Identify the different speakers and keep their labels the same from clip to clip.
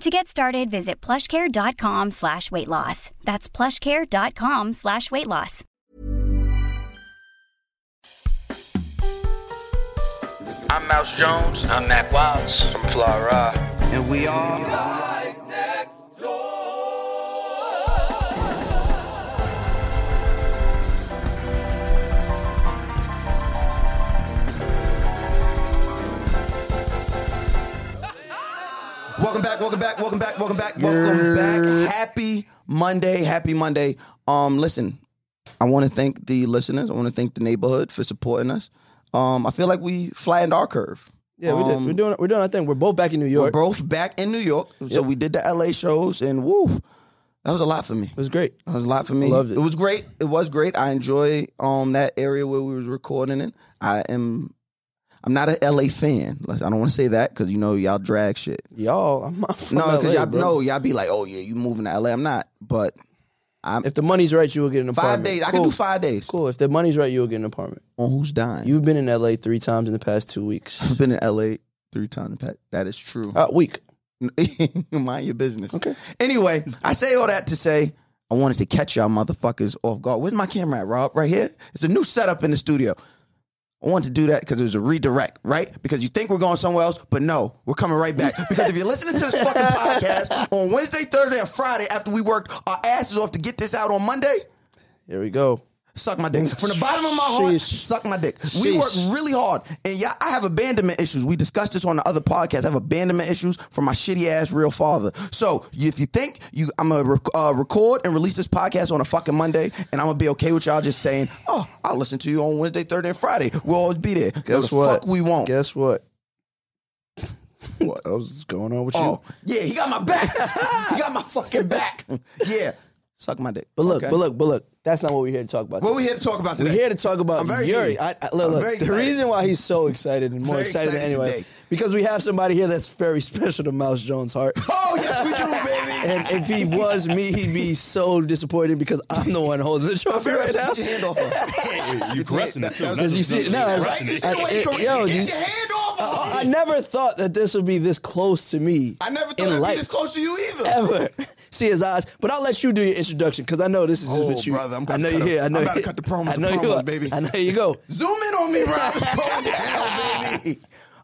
Speaker 1: To get started, visit plushcare.com slash weight loss. That's plushcare.com slash weight loss.
Speaker 2: I'm Mouse Jones. I'm Mac Wilds from Flora.
Speaker 3: And we are.
Speaker 4: Welcome back, welcome back, welcome back, welcome back, welcome back. Happy Monday, happy Monday. Um, listen, I want to thank the listeners. I want to thank the neighborhood for supporting us. Um, I feel like we flattened our curve.
Speaker 5: Yeah, we did.
Speaker 4: Um,
Speaker 5: We're doing we're doing our thing. We're both back in New
Speaker 4: We're
Speaker 5: York.
Speaker 4: both back in New York, so we did the LA shows, and woo, that was a lot for me.
Speaker 5: It was great.
Speaker 4: That was a lot for me.
Speaker 5: Loved it.
Speaker 4: It was great. It was great. I enjoy um that area where we was recording it. I am. I'm not an LA fan. I don't want to say that because you know y'all drag shit.
Speaker 5: Y'all, I'm not from
Speaker 4: No, because y'all
Speaker 5: bro.
Speaker 4: no, y'all be like, oh yeah, you moving to LA. I'm not, but I'm
Speaker 5: If the money's right, you will get an
Speaker 4: five
Speaker 5: apartment.
Speaker 4: days. I can do five days.
Speaker 5: Cool. If the money's right, you will get an apartment.
Speaker 4: On who's dying?
Speaker 5: You've been in LA three times in the past two weeks.
Speaker 4: I've been in LA three times. That is true.
Speaker 5: Uh, week.
Speaker 4: Mind your business.
Speaker 5: Okay.
Speaker 4: Anyway, I say all that to say I wanted to catch y'all motherfuckers off guard. Where's my camera at, Rob? Right here. It's a new setup in the studio. I wanted to do that because it was a redirect, right? Because you think we're going somewhere else, but no, we're coming right back. Because if you're listening to this fucking podcast on Wednesday, Thursday, and Friday after we worked our asses off to get this out on Monday,
Speaker 5: Here we go.
Speaker 4: Suck my dick. From the bottom of my heart,
Speaker 5: Sheesh.
Speaker 4: suck my dick. We
Speaker 5: Sheesh.
Speaker 4: work really hard. And yeah, I have abandonment issues. We discussed this on the other podcast. I have abandonment issues from my shitty ass real father. So if you think you, I'm gonna rec- uh, record and release this podcast on a fucking Monday, and I'm gonna be okay with y'all just saying, "Oh, I'll listen to you on Wednesday, Thursday, and Friday." We'll always be there. No,
Speaker 5: Guess
Speaker 4: the
Speaker 5: what?
Speaker 4: Fuck, we won't.
Speaker 5: Guess what? what else is going on with
Speaker 4: oh,
Speaker 5: you?
Speaker 4: yeah, he got my back. he got my fucking back. yeah, suck my dick.
Speaker 5: But look,
Speaker 4: Okay.
Speaker 5: but look, but look. That's not what we're here to talk about.
Speaker 4: What
Speaker 5: today.
Speaker 4: we here to talk about today?
Speaker 5: We're here to talk about
Speaker 4: I'm very
Speaker 5: Yuri. I, I, look,
Speaker 4: I'm
Speaker 5: look,
Speaker 4: very
Speaker 5: the reason why he's so excited and more
Speaker 4: Very
Speaker 5: excited, than
Speaker 4: excited
Speaker 5: anyway,
Speaker 4: today.
Speaker 5: because we have somebody here that's very special to Mouse Jones' heart.
Speaker 4: Oh yes, we do, baby.
Speaker 5: And if he was me, he'd be so disappointed because I'm the one holding the trophy right now.
Speaker 4: Get your hand off her.
Speaker 6: You caressing it too.
Speaker 5: Because you see, no,
Speaker 4: Right?
Speaker 6: Caressing
Speaker 4: You
Speaker 6: it.
Speaker 4: see the way he
Speaker 5: I-
Speaker 4: come-
Speaker 5: yo,
Speaker 4: Get
Speaker 5: you- I, I never thought that this would be this close to me.
Speaker 4: I never thought it'd
Speaker 5: life.
Speaker 4: be this close to you either.
Speaker 5: Ever see his eyes, but I'll let you do your introduction because I know this is just
Speaker 4: Oh,
Speaker 5: what you.
Speaker 4: brother, I'm
Speaker 5: I know you're here.
Speaker 4: a-
Speaker 5: I know
Speaker 4: I'm about to
Speaker 5: you-
Speaker 4: cut the promo
Speaker 5: I know you
Speaker 4: promo,
Speaker 5: are.
Speaker 4: baby.
Speaker 5: I know you go.
Speaker 4: Zoom in on me, bro. Go down, baby.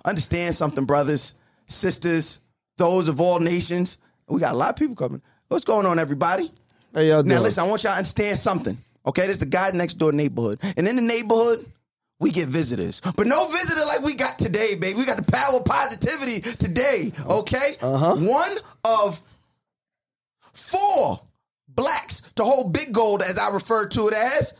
Speaker 4: Understand something, brothers, sisters, those of all nations. We got a lot of people coming. What's going on, everybody?
Speaker 5: Hey, y'all
Speaker 4: Now,
Speaker 5: doing?
Speaker 4: listen, I want y'all to understand something. Okay, this is the guy next door neighborhood, and in the neighborhood, we get visitors, but no visitor like we got today, baby. We got the power of positivity today. Okay, uh-huh. one of four blacks to hold big gold, as I refer to it as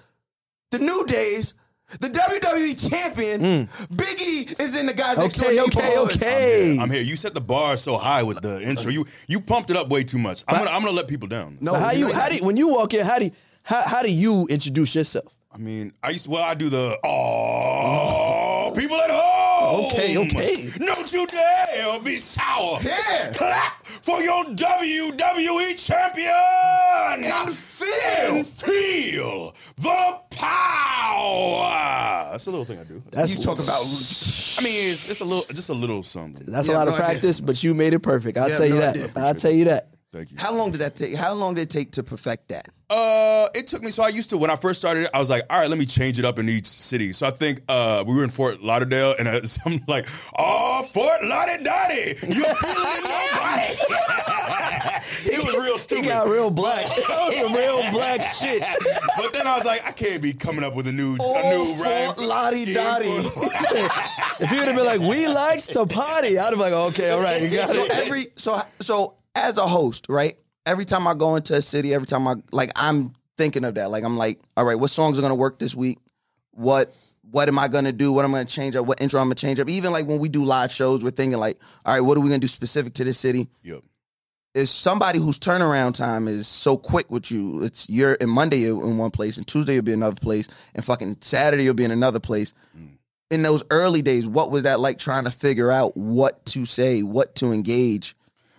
Speaker 4: the New Days. The WWE champion, Big E, is in the guy next door
Speaker 5: Okay, okay,
Speaker 4: neighborhood.
Speaker 5: okay.
Speaker 6: I'm here. You set the bar so high with the intro. You you pumped it up way too much. I'm gonna I'm gonna let people down.
Speaker 4: No,
Speaker 5: But how
Speaker 4: you
Speaker 5: you how do you, when you walk in? How do you, how, how do you introduce yourself?
Speaker 6: I mean, I used to, well, I do the oh people at home.
Speaker 5: Okay, okay.
Speaker 6: Don't you dare be sour.
Speaker 4: Yeah.
Speaker 6: Clap for your WWE champion.
Speaker 4: And feel.
Speaker 6: And feel the power. That's a little thing I do.
Speaker 5: That's
Speaker 4: You talk about
Speaker 6: I mean, it's, it's a little, just a little something.
Speaker 5: That's
Speaker 4: Yeah,
Speaker 5: a lot
Speaker 4: no
Speaker 5: of
Speaker 4: idea.
Speaker 5: practice, but you made it perfect. I'll
Speaker 4: Yeah,
Speaker 5: tell you
Speaker 4: no
Speaker 5: that.
Speaker 4: idea.
Speaker 5: I'll tell you that.
Speaker 6: Thank you.
Speaker 4: How long did that take? How long did it take to perfect that?
Speaker 6: Uh, it took me. So I used to when I first started I was like, all right, let me change it up in each city. So I think uh, we were in Fort Lauderdale, and uh, I'm like, oh, Fort Lauderdale, you're feeling nobody. it was real
Speaker 5: He
Speaker 6: stupid.
Speaker 5: got real black. That was some real black shit.
Speaker 6: But then I was like, I can't be coming up with a new, a
Speaker 4: Oh,
Speaker 6: new rhyme.
Speaker 4: Fort Lottie Dottie.
Speaker 5: If you would have been like, we likes to party, I'd have been like, okay, all right, you got
Speaker 4: so
Speaker 5: it.
Speaker 4: every so so as a host, right? Every time I go into a city, every time I like, I'm thinking of that. Like, I'm like, all right, what songs are gonna work this week? What what am I gonna do? What am I'm gonna change up? What intro I'm gonna change up? Even like when we do live shows, we're thinking like, all right, what are we gonna do specific to this city?
Speaker 6: Yep.
Speaker 4: Is somebody whose turnaround time is so quick with you? It's you're in Monday you're in one place, and Tuesday you'll be in another place, and fucking Saturday you'll be in another place. Mm. In those early days, what was that like trying to figure out what to say, what to engage?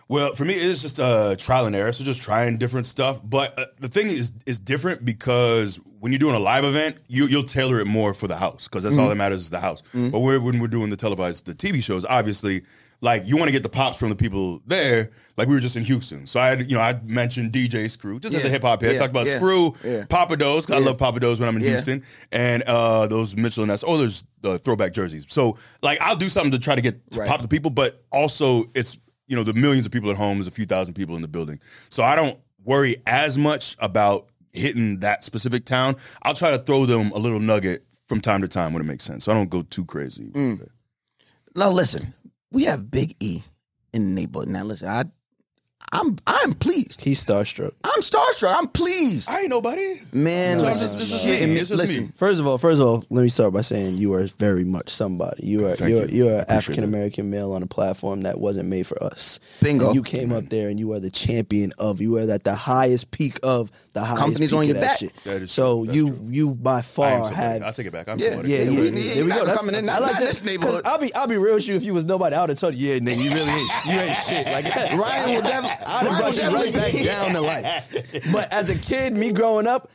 Speaker 6: Well, for me, it's just uh, trial and error. So just trying different stuff. But uh, the thing is, is different because when you're doing a live event, you, you'll tailor it more for the house because that's all that matters is the house. But we're, when we're doing the televised, the TV shows, obviously, like you want to get the pops from the people there. Like we were just in Houston, so I, had, you know, I mentioned DJ Screw just as a hip hop head.
Speaker 4: Yeah.
Speaker 6: Talked about
Speaker 4: Yeah.
Speaker 6: Screw,
Speaker 4: Yeah.
Speaker 6: Pappadeaux's. 'cause I love Pappadeaux's when I'm in
Speaker 4: Yeah.
Speaker 6: Houston, and uh, those Mitchell and Ness. Oh, there's the throwback jerseys. So like I'll do something to try to get to
Speaker 4: Right.
Speaker 6: pop the people, but also it's you know the millions of people at home. There's a few thousand people in the building, so I don't worry as much about hitting that specific town. I'll try to throw them a little nugget from time to time when it makes sense. So I don't go too crazy. Mm.
Speaker 4: Now listen, we have Big E in the neighborhood. Now listen, I, I'm I'm pleased.
Speaker 5: He's starstruck.
Speaker 4: I'm starstruck. I'm pleased,
Speaker 6: I ain't nobody.
Speaker 4: man.
Speaker 6: No,
Speaker 4: listen,
Speaker 6: it's just- it's just
Speaker 4: shit,
Speaker 6: me.
Speaker 4: and
Speaker 6: It's just
Speaker 4: listen,
Speaker 6: me.
Speaker 5: First of all, first of all, let me start by saying you are very much somebody. You are
Speaker 6: Thank
Speaker 5: you are
Speaker 6: you.
Speaker 5: you are an
Speaker 6: appreciate
Speaker 5: African American male on a platform that wasn't made for us.
Speaker 4: Bingo.
Speaker 5: And you came up there and you are the champion of. You are at the highest peak of the highest
Speaker 4: Company's
Speaker 5: peak
Speaker 4: on
Speaker 5: of
Speaker 4: your
Speaker 5: that
Speaker 4: back.
Speaker 5: shit.
Speaker 6: That is
Speaker 5: so
Speaker 6: true. That's
Speaker 5: you
Speaker 6: true.
Speaker 5: you by
Speaker 6: I am
Speaker 5: far
Speaker 6: somebody.
Speaker 5: had
Speaker 6: I'll take it back. I'm
Speaker 4: Yeah,
Speaker 6: somebody.
Speaker 5: yeah, yeah,
Speaker 4: Yeah,
Speaker 5: yeah,
Speaker 4: we- you're
Speaker 5: we
Speaker 4: not
Speaker 5: go. That's,
Speaker 4: coming in-
Speaker 5: I like that.
Speaker 4: this neighborhood.
Speaker 5: 'Cause I'll be, I'll be real with you. If you was nobody, I would have told you, yeah, nigga, you really ain't, you ain't shit. Like
Speaker 4: Ryan will definitely-
Speaker 5: I'd
Speaker 4: Ryan
Speaker 5: have brought you right back down to life. But as a kid, me growing up,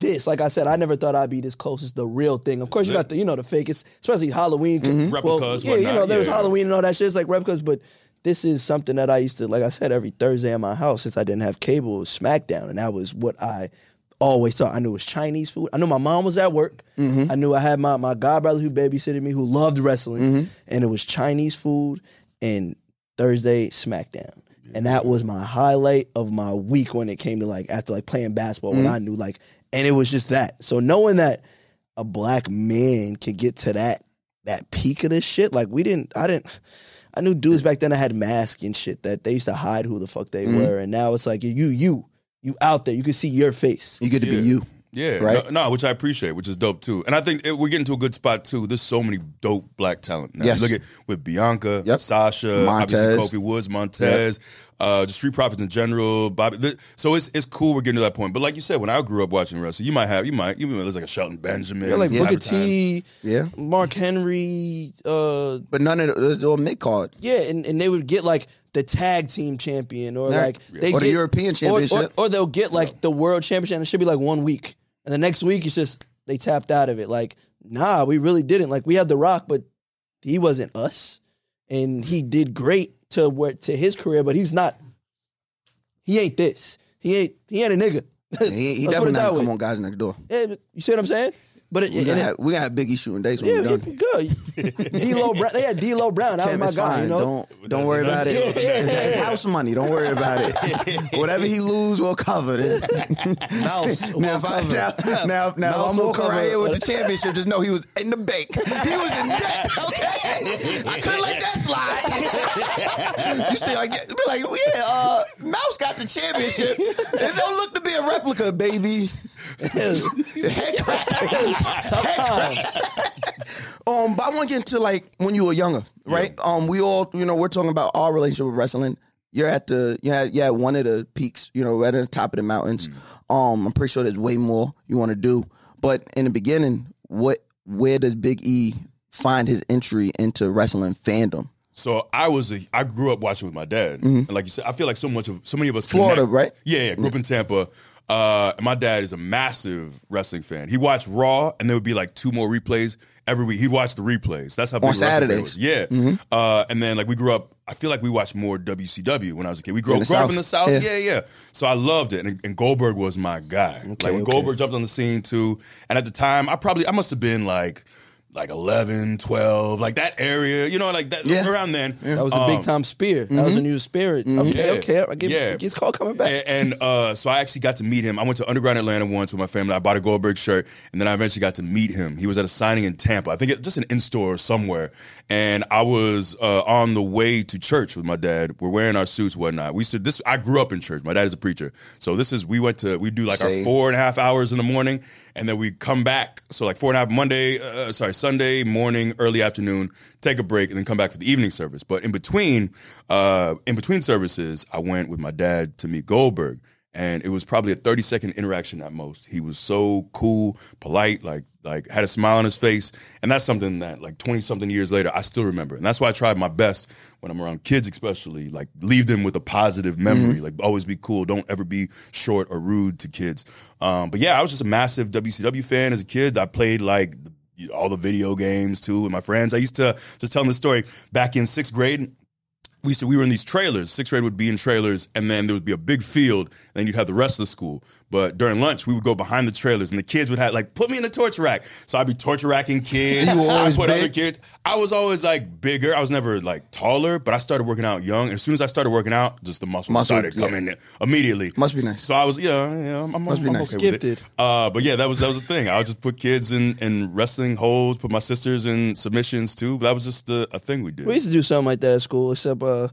Speaker 5: this, like I said, I never thought I'd be this close as the real thing. Of course, you got the, you know, the fake, it's, especially Halloween.
Speaker 4: Mm-hmm.
Speaker 5: Well,
Speaker 6: Replicas,
Speaker 5: yeah, you know,
Speaker 6: whatnot,
Speaker 5: there was
Speaker 6: yeah.
Speaker 5: Halloween and all that shit. It's like replicas, but this is something that I used to, like I said, every Thursday at my house since I didn't have cable, was SmackDown, and that was what I always thought. I knew it was Chinese food. I knew my mom was at work.
Speaker 4: Mm-hmm.
Speaker 5: I knew I had my my godbrother who babysitted me, who loved wrestling,
Speaker 4: Mm-hmm.
Speaker 5: and it was Chinese food and Thursday SmackDown. And that was my highlight of my week when it came to like after like playing basketball when
Speaker 4: Mm-hmm.
Speaker 5: I knew like and it was just that. So knowing that a black man could get to that that peak of this shit, like we didn't I didn't I knew dudes back then that had masks and shit that they used to hide who the fuck they
Speaker 4: Mm-hmm.
Speaker 5: were. And now it's like you you you out there, you can see your face.
Speaker 4: You get to be you.
Speaker 6: Yeah,
Speaker 4: Right?
Speaker 6: No, no, which I appreciate, which is dope too. And I think it, we're getting to a good spot too. There's so many dope black talent now.
Speaker 4: Yes.
Speaker 6: Look at with Bianca,
Speaker 4: Yep.
Speaker 6: Sasha,
Speaker 4: Montez.
Speaker 6: obviously Kofi Woods, Montez, uh, just Street Profits in general. Bobby. th- So it's it's cool. We're getting to that point. But like you said, when I grew up watching wrestling, you might have you might even there's like a Shelton Benjamin,
Speaker 5: You're like
Speaker 6: from
Speaker 5: Booker
Speaker 6: time to time.
Speaker 5: T,
Speaker 4: Yeah.
Speaker 5: Mark Henry, uh
Speaker 4: But none of it was all mid card.
Speaker 5: Yeah, and, and they would get like the tag team champion or
Speaker 4: Yeah.
Speaker 5: like they
Speaker 4: Or the
Speaker 5: get-
Speaker 4: European
Speaker 5: or- or-
Speaker 4: championship.
Speaker 5: or, they'll get like the world championship. and It should be like one week, and the next week it's just they tapped out of it. Like, nah, we really didn't. Like, we had The Rock, but he wasn't us, and he did great to where to his career, but he's not. He ain't this. He ain't. He ain't a nigga.
Speaker 4: He, he definitely
Speaker 5: it
Speaker 4: not come
Speaker 5: way.
Speaker 4: on guys next door.
Speaker 5: Yeah, you see what I'm saying? But it,
Speaker 4: We gotta,
Speaker 5: it-
Speaker 4: have, we gotta have Biggie shooting dates when
Speaker 5: yeah,
Speaker 4: we're done.
Speaker 5: good. D'Lo Brown. They had D'Lo Brown. That was my guy.
Speaker 4: fine.
Speaker 5: You know.
Speaker 4: Don't don't worry about it. It's house money. Don't worry about it. Whatever he lose, we'll cover it.
Speaker 5: Mouse.
Speaker 4: now, if I, now, now, now
Speaker 5: Mouse
Speaker 4: I'm walking around here with the championship. Just know he was in the bank. He was in debt. Okay, I couldn't let that slide. you see, like, be like, yeah, uh, Mouse got the championship. It don't look to be a replica, baby.
Speaker 5: Tough times.
Speaker 4: Um, but I want to get into like when you were younger, right? Um, we all, you know, we're talking about our relationship with wrestling. You're at the, yeah, yeah, one of the peaks, you know, right at the top of the mountains. Um, I'm pretty sure there's way more you want to do. But in the beginning, what, where does Big E find his entry into wrestling fandom?
Speaker 6: So I was a, I grew up watching with my dad, and like you said, I feel like so much of so many of us
Speaker 4: Mm-hmm. Florida,
Speaker 6: connect-
Speaker 4: right?
Speaker 6: Yeah, yeah. Grew up in Tampa. Uh, my dad is a massive wrestling fan. He watched Raw, and there would be like two more replays every week. He'd watch the replays. That's how big
Speaker 4: On Saturdays. Mm-hmm.
Speaker 6: Yeah. Uh, and then like we grew up. I feel like we watched more WCW when I was a kid. We grew, up, grew up in the South.
Speaker 4: Yeah.
Speaker 6: Yeah, yeah. So I loved it, and, and Goldberg was my guy. like when
Speaker 5: okay.
Speaker 6: Goldberg jumped on the scene too, and at the time, I probably I must have been like. Like 11, 12, like that area, you know, like that
Speaker 4: Yeah.
Speaker 6: around then.
Speaker 5: That was a
Speaker 6: Um,
Speaker 5: big time spear. That was a new spirit. Okay,
Speaker 6: Yeah.
Speaker 5: okay. I get,
Speaker 6: Yeah.
Speaker 5: It's called coming back.
Speaker 6: And, and, uh, so I actually got to meet him. I went to Underground Atlanta once with my family. I bought a Goldberg shirt, and then I eventually got to meet him. He was at a signing in Tampa. I think it, just an in store somewhere. And I was uh, on the way to church with my dad. We're wearing our suits, whatnot. We to this. I grew up in church. My dad is a preacher, so this is we went to we do like
Speaker 4: Same.
Speaker 6: our four and a half hours in the morning, and then we come back. So like four and a half Monday, uh, sorry Sunday morning, early afternoon, take a break, and then come back for the evening service. But in between, uh, in between services, I went with my dad to meet Goldberg. And it was probably a 30 second interaction at most. He was so cool, polite, like like had a smile on his face. And that's something that like 20 something years later, I still remember. And that's why I tried my best when I'm around kids, especially, like leave them with a positive memory. Like always be cool. Don't ever be short or rude to kids. Um, but yeah, I was just a massive WCW fan as a kid. I played like all the video games too with my friends. I used to just telling the story back in sixth grade we used to we were in these trailers. Sixth grade would be in trailers, and then there would be a big field, and then you'd have the rest of the school. But during lunch, we would go behind the trailers, and the kids would have like put me in the torture rack. So I'd be torture racking kids.
Speaker 4: You were always
Speaker 6: I put other kids. I was always like bigger. I was never like taller, but I started working out young. And as soon as I started working out, just the muscle,
Speaker 4: Muscle,
Speaker 6: started
Speaker 4: yeah.
Speaker 6: coming in immediately.
Speaker 4: Must be nice.
Speaker 6: So I was yeah, yeah I'm, I'm,
Speaker 4: Must be
Speaker 6: I'm
Speaker 4: nice.
Speaker 6: okay
Speaker 5: Gifted.
Speaker 6: with it. Uh, but yeah, that was that was the thing. I would just put kids in in wrestling holds, put my sisters in submissions too. But that was just a, a thing we did.
Speaker 5: We used to do something like that at school, except uh, Uh,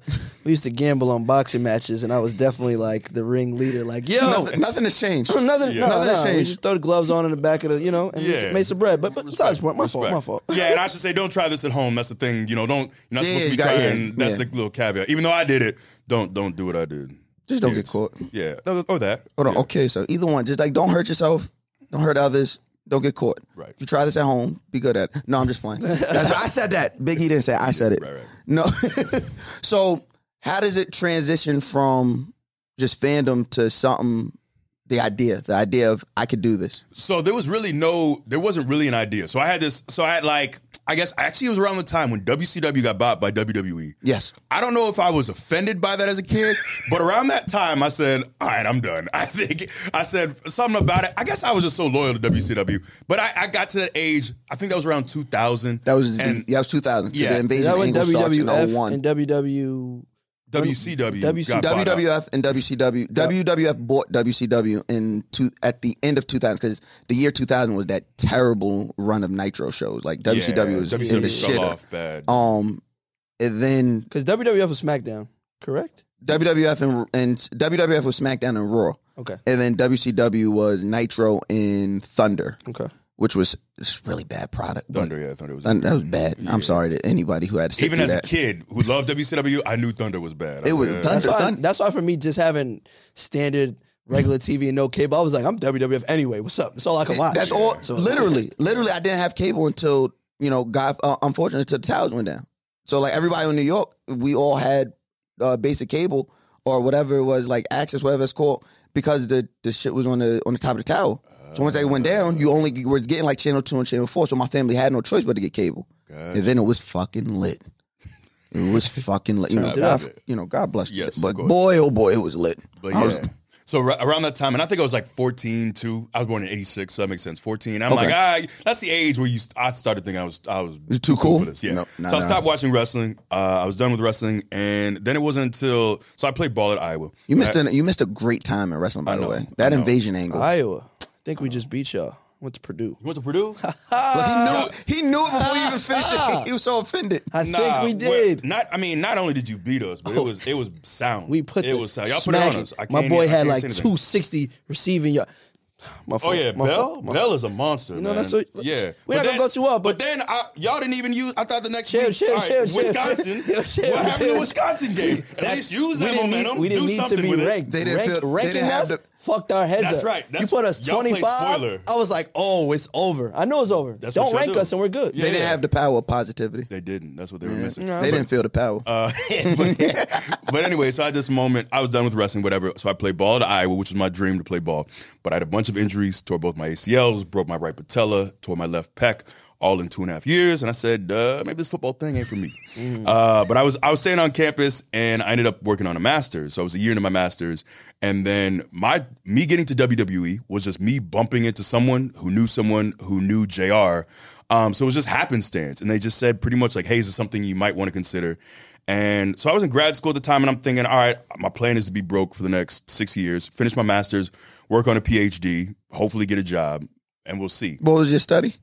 Speaker 5: we used to gamble on boxing matches, and I was definitely like the ring leader. Like, yo,
Speaker 4: Nothing, nothing has changed.
Speaker 5: nothing,
Speaker 6: Yeah.
Speaker 5: no,
Speaker 4: Nothing
Speaker 5: no,
Speaker 4: changed.
Speaker 5: We just throw the gloves on in the back of the, you know, and
Speaker 6: Yeah.
Speaker 5: made some bread. But, but besides, the point, my fault, my fault.
Speaker 6: Yeah, and I should say, don't try this at home. That's the thing. You know, don't. You're not
Speaker 4: Yeah,
Speaker 6: supposed to be
Speaker 4: got-
Speaker 6: trying.
Speaker 4: yeah,
Speaker 6: that's
Speaker 4: yeah.
Speaker 6: the little caveat. Even though I did it, don't don't do what I did.
Speaker 4: Just don't
Speaker 6: Yeah,
Speaker 4: get caught.
Speaker 6: Yeah, No, or that.
Speaker 4: Hold on.
Speaker 6: Yeah.
Speaker 4: Okay, so either one. Just like don't hurt yourself. Don't hurt others. Don't get caught.
Speaker 6: Right.
Speaker 4: If you try this at home, be good at it. No, I'm just playing. That's, I said that. Big E didn't say it. I said it.
Speaker 6: Right, right.
Speaker 4: No. so how does it transition from just fandom to something, the idea, the idea of I could do this?
Speaker 6: So there was really no, there wasn't really an idea. So I had this. So I had like, I guess actually it was around the time when WCW got bought by WWE.
Speaker 4: Yes.
Speaker 6: I don't know if I was offended by that as a kid, but around that time I said, all right, I'm done. I think I said something about it. I guess I was just so loyal to WCW. But I, I got to that age, I think that was around 2000.
Speaker 4: That was
Speaker 6: and
Speaker 4: the, that was 2000.
Speaker 6: Yeah.
Speaker 4: The invasion
Speaker 5: that when
Speaker 4: angle starts in
Speaker 5: WWF
Speaker 4: 01.
Speaker 5: and WW?
Speaker 6: WCW.
Speaker 5: WC
Speaker 6: got.
Speaker 4: WWF and WCW. WWF bought WCW in two, at the end of 2000 because the year 2000 was that terrible run of Nitro shows. Like WCW
Speaker 6: Yeah,
Speaker 4: was in the
Speaker 6: WCW
Speaker 4: shit.
Speaker 6: off bad.
Speaker 4: Um, and then
Speaker 5: Because WWF was SmackDown, correct?
Speaker 4: WWF and, and WWF was SmackDown and Raw,
Speaker 5: Okay,
Speaker 4: and then WCW was Nitro and Thunder,
Speaker 5: okay.
Speaker 4: Which was it's really bad product.
Speaker 6: Thunder, yeah, Thunder was.
Speaker 4: Thunder- that was bad. I'm sorry to anybody who had to
Speaker 6: Even as
Speaker 4: that.
Speaker 6: a kid who loved WCW, I knew Thunder was bad.
Speaker 4: It was
Speaker 6: Yeah.
Speaker 4: Thunder-
Speaker 5: That's why.
Speaker 4: Thun-
Speaker 5: that's why for me, just having standard regular TV and no cable, I was like, I'm WWF anyway. What's up? That's all I can watch.
Speaker 4: That's all.
Speaker 5: So
Speaker 4: literally, literally, I didn't have cable until you know, God, uh, unfortunately, until the towers went down. So like everybody in New York, we all had uh, basic cable or whatever it was, like access, whatever it's called, because the the shit was on the on the top of the tower. So once they went down, you only were getting like channel two and channel four. So my family had no choice but to get cable, and then it was fucking lit. It was fucking lit. You know,
Speaker 6: I
Speaker 4: did I, you know, God bless you.
Speaker 6: Yes, of
Speaker 4: but boy, oh boy, it was lit.
Speaker 6: But
Speaker 4: I was-
Speaker 6: yeah. So ra- around that time, and I think I was like 14 too. I was born in 86, so that makes sense. 14. I'm
Speaker 4: Okay.
Speaker 6: like, ah, that's the age where you. I started thinking I was I was
Speaker 4: You're too cool?
Speaker 6: for this. Yeah.
Speaker 4: No, nah,
Speaker 6: so I
Speaker 4: nah.
Speaker 6: stopped watching wrestling. Uh, I was done with wrestling, and then it wasn't until so I played ball at Iowa.
Speaker 4: you missed
Speaker 6: I,
Speaker 4: a, you missed a great time in wrestling, by
Speaker 6: I
Speaker 4: the way. That invasion angle.
Speaker 5: Iowa. I think we just beat y'all. Went to Purdue.
Speaker 6: You went to Purdue?
Speaker 4: Look, he knew he knew it before you even finished it. Ah. He was so offended.
Speaker 5: I
Speaker 6: Nah,
Speaker 5: think we
Speaker 6: well,
Speaker 5: did.
Speaker 6: Not, I mean, not only did you beat us, but it oh. was it was sound.
Speaker 5: we put
Speaker 6: it
Speaker 5: the
Speaker 6: was sound. Y'all put it on
Speaker 5: smacking.
Speaker 6: us. I
Speaker 5: My
Speaker 6: can't
Speaker 5: boy
Speaker 6: even- I
Speaker 5: had
Speaker 6: can't
Speaker 5: like
Speaker 6: say anything.
Speaker 5: 260 receiving yards. My
Speaker 6: Oh
Speaker 5: fault,
Speaker 6: yeah,
Speaker 5: my
Speaker 6: Bell.
Speaker 5: fault, my
Speaker 6: Bell is a monster.
Speaker 5: You know,
Speaker 6: man.
Speaker 5: that's what-
Speaker 6: yeah.
Speaker 5: we're not gonna go too up,
Speaker 6: But,
Speaker 5: but-
Speaker 6: then I, y'all didn't even use. I thought the next
Speaker 5: Chill,
Speaker 6: week,
Speaker 5: chill,
Speaker 6: all right,
Speaker 5: chill, chill,
Speaker 6: Wisconsin.
Speaker 5: chill, chill,
Speaker 6: what happened to
Speaker 5: chill.
Speaker 6: Wisconsin game? At least use
Speaker 5: we
Speaker 6: that
Speaker 5: didn't
Speaker 6: momentum.
Speaker 5: Need, we didn't
Speaker 6: Do
Speaker 5: need to
Speaker 6: something
Speaker 5: be
Speaker 6: with it.
Speaker 5: ranked.
Speaker 4: They didn't
Speaker 5: Rank-
Speaker 4: feel- they
Speaker 5: ranking
Speaker 4: didn't have
Speaker 5: us
Speaker 4: the-
Speaker 5: fucked our heads
Speaker 6: That's
Speaker 5: up.
Speaker 6: right.
Speaker 5: you
Speaker 6: That's-
Speaker 5: put us
Speaker 6: y'all play
Speaker 5: 25.
Speaker 6: spoiler.
Speaker 5: I was like, oh, it's over. I know it's over.
Speaker 6: That's
Speaker 5: Don't
Speaker 6: y'all
Speaker 5: rank
Speaker 6: do.
Speaker 5: us and we're good.
Speaker 6: Yeah.
Speaker 4: They didn't have the power of positivity.
Speaker 6: They didn't. That's what they were missing.
Speaker 4: They didn't feel the power.
Speaker 6: Uh, but, but anyway, so I had this moment. I was done with wrestling, whatever. So I played ball at Iowa, which was my dream to play ball. But I had a bunch of injuries, tore both my ACLs, broke my right patella, tore my left pec, all in two and a half years. And I said, uh, maybe this football thing ain't for me. Uh, but I was I was staying on campus, and I ended up working on a master's. So I was a year into my master's, and then my me getting to WWE was just me bumping into someone who knew someone who knew Jr. Um, so it was just happenstance, and they just said pretty much like, "Hey, is this something you might want to consider?" And so I was in grad school at the time, and I'm thinking, all right, my plan is to be broke for the next six years, finish my master's, work on a PhD, hopefully get a job, and we'll see.
Speaker 4: what was your study?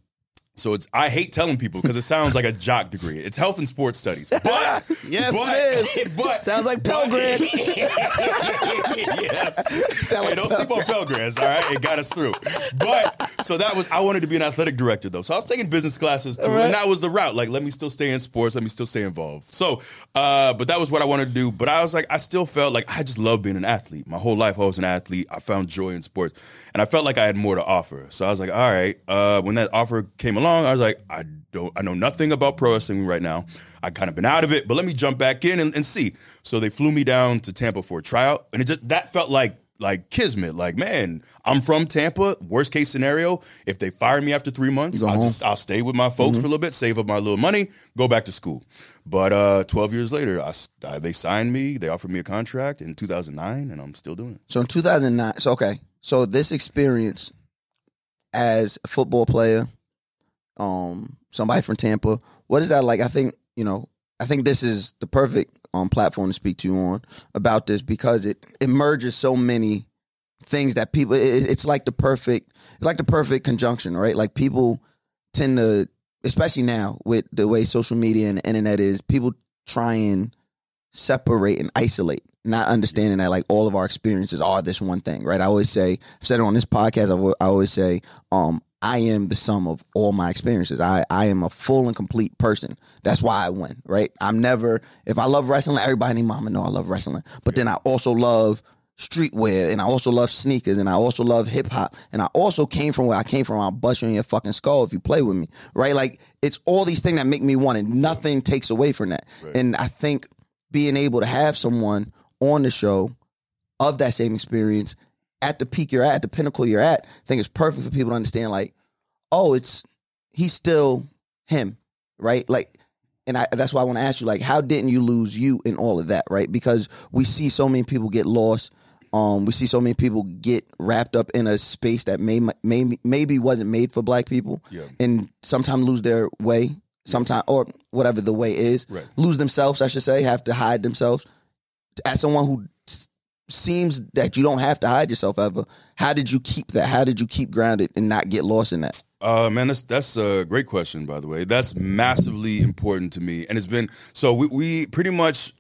Speaker 6: So it's I hate telling people because it sounds like a jock degree. It's health and sports studies, but
Speaker 5: Yes,
Speaker 6: but,
Speaker 5: it is.
Speaker 6: But
Speaker 5: Sounds like Pell Grants.
Speaker 6: yes. hey, don't sleep on Pell Grants, all right? It got us through. But so that was I wanted to be an athletic director though. So I was taking business classes too.
Speaker 5: right.
Speaker 6: And that was the route. Like, let me still stay in sports, let me still stay involved. So uh, but that was what I wanted to do. But I was like, I still felt like I just love being an athlete. My whole life I was an athlete. I found joy in sports. And I felt like I had more to offer. So I was like, all right. Uh, when that offer came along, I was like, I don't I know nothing about pro wrestling right now. I kind of been out of it, but let me jump back in and, and see. So they flew me down to Tampa for a tryout, and it just that felt like like kismet. Like man, I'm from Tampa. Worst case scenario, if they fire me after three months, I'll just I'll stay with my folks for a little bit, save up my little money, go back to school. But uh, 12 years later, I, I- they signed me. They offered me a contract in 2009, and I'm still doing it.
Speaker 4: So in 2009, so okay, so this experience as a football player, um, somebody from Tampa, what is that like? I think you know, I think this is the perfect um platform to speak to you on about this because it it merges so many things that people. It, it's like the perfect, it's like the perfect conjunction, right? Like people tend to, especially now with the way social media and the internet is, people try and separate and isolate, not understanding that like all of our experiences are this one thing, right? I always say, I've said it on this podcast, I always say, um, I am the sum of all my experiences. I, I am a full and complete person. That's why I win, right? I'm never, if I love wrestling, everybody in mama know I love wrestling. But then I also love streetwear and I also love sneakers and I also love hip hop. And I also came from where I came from. I'll bust you in your fucking skull if you play with me, right? Like it's all these things that make me want it. Nothing takes away from that. And I think being able to have someone on the show of that same experience at the peak you're at, at the pinnacle you're at, I think it's perfect for people to understand like, oh, it's he's still him, right? Like and I, that's why I want to ask you, like, how didn't you lose you in all of that, right? Because we see so many people get lost. Um, we see so many people get wrapped up in a space that may, may maybe wasn't made for black people,
Speaker 6: Yeah.
Speaker 4: and sometimes lose their way, sometimes or whatever the way is,
Speaker 6: Right.
Speaker 4: lose themselves. I should say, have to hide themselves. As someone who seems that you don't have to hide yourself ever, how did you keep that? How did you keep grounded and not get lost in that?
Speaker 6: Uh, man, that's that's a great question, by the way. That's massively important to me, and it's been so. We, we pretty much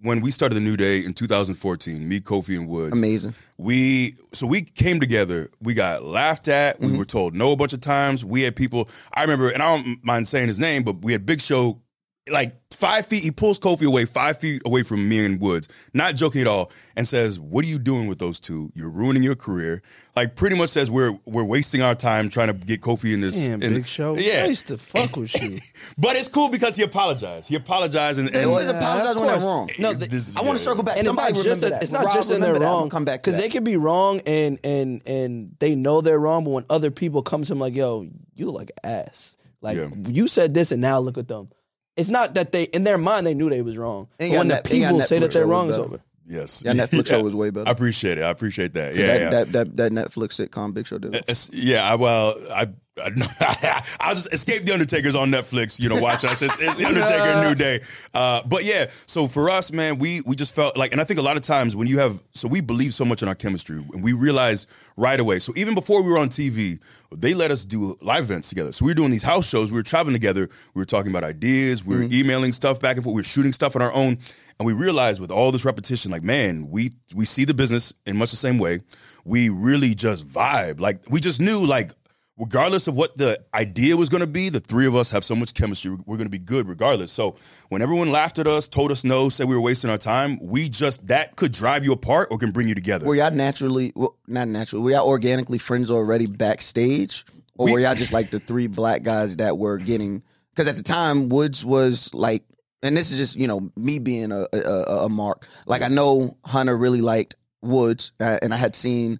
Speaker 6: when we started the new day in 2014, me, Kofi, and Woods.
Speaker 4: Amazing.
Speaker 6: We so we came together. We got laughed at.
Speaker 4: Mm-hmm.
Speaker 6: We were told no a bunch of times. We had people. I remember, and I don't mind saying his name, but we had Big Show. Like five feet, he pulls Kofi away, five feet away from me and Woods, not joking at all, and says, "What are you doing with those two? You're ruining your career." Like pretty much says we're we're wasting our time trying to get Kofi in this.
Speaker 5: Damn,
Speaker 6: in-
Speaker 5: Big Show.
Speaker 6: yeah.
Speaker 5: I used to fuck with you.
Speaker 6: But it's cool because he apologized. He apologized and,
Speaker 4: They
Speaker 6: and
Speaker 4: always
Speaker 5: Yeah,
Speaker 4: apologize when they're wrong.
Speaker 5: No,
Speaker 6: This
Speaker 5: they-
Speaker 6: is-
Speaker 4: I want to
Speaker 6: yeah.
Speaker 4: circle back.
Speaker 5: and it's
Speaker 4: Somebody
Speaker 5: not just
Speaker 4: remember that.
Speaker 5: it's not
Speaker 4: Rob,
Speaker 5: just in their
Speaker 4: remember
Speaker 5: wrong
Speaker 4: gonna come back
Speaker 5: because they can be wrong and and and they know they're wrong, but when other people come to them like, "Yo, you look like ass," like
Speaker 6: Yeah.
Speaker 5: you said this and now look at them. It's not that they in their mind they knew they was wrong. But
Speaker 4: got
Speaker 5: when the
Speaker 4: net- ain't got
Speaker 5: people say that they're wrong,
Speaker 4: was
Speaker 5: it's over.
Speaker 6: yes,
Speaker 4: That Netflix show was way better.
Speaker 6: I appreciate it. I appreciate that. Yeah,
Speaker 4: that,
Speaker 6: yeah.
Speaker 4: That, that that Netflix sitcom Big Show did.
Speaker 6: It's- yeah, I, well, I, I I'll just escape the Undertaker's on Netflix. You know, watch us. It's, it's the Undertaker New Day. Uh, but yeah, so for us, man, we we just felt like, and I think a lot of times when you have, so we believe so much in our chemistry, and we realized right away. So even before we were on TV, they let us do live events together. So we were doing these house shows. We were traveling together. We were talking about ideas. We were emailing stuff back and forth. We were shooting stuff on our own. And we realized with all this repetition, like, man, we we see the business in much the same way. We really just vibe. Like we just knew, like regardless of what the idea was going to be, the three of us have so much chemistry. We're going to be good regardless. So when everyone laughed at us, told us no, said we were wasting our time, we just that could drive you apart or can bring you together.
Speaker 4: Were y'all naturally, well, not naturally, were y'all organically friends already backstage? Or
Speaker 6: We-
Speaker 4: were y'all just like the three black guys that were getting, because at the time, Woods was like, and this is just, you know, me being a, a, a- mark. Like, I know Hunter really liked Woods, uh, and I had seen,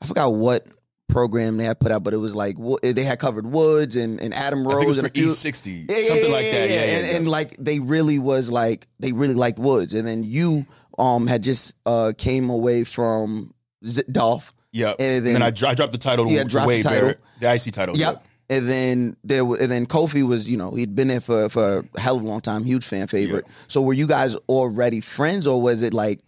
Speaker 4: I forgot what program they had put out, but it was like, they had covered Woods and, and Adam
Speaker 6: I think it
Speaker 4: Rose and
Speaker 6: for
Speaker 4: a few.
Speaker 6: East 60,
Speaker 4: Yeah,
Speaker 6: something
Speaker 4: yeah,
Speaker 6: like that. Yeah, yeah,
Speaker 4: and,
Speaker 6: yeah.
Speaker 4: and like they really was like they really liked Woods, and then you um had just uh came away from Z- Dolph.
Speaker 6: yeah.
Speaker 4: and
Speaker 6: And
Speaker 4: then-
Speaker 6: then, I, dro- I dropped the title
Speaker 4: Yeah,
Speaker 6: to
Speaker 4: dropped the title.
Speaker 6: Barrett, the IC title.
Speaker 4: Yep. And then there, wa- and then Kofi was, you know, he'd been there for for a hell of a long time, huge fan favorite. So were you guys already friends, or was it like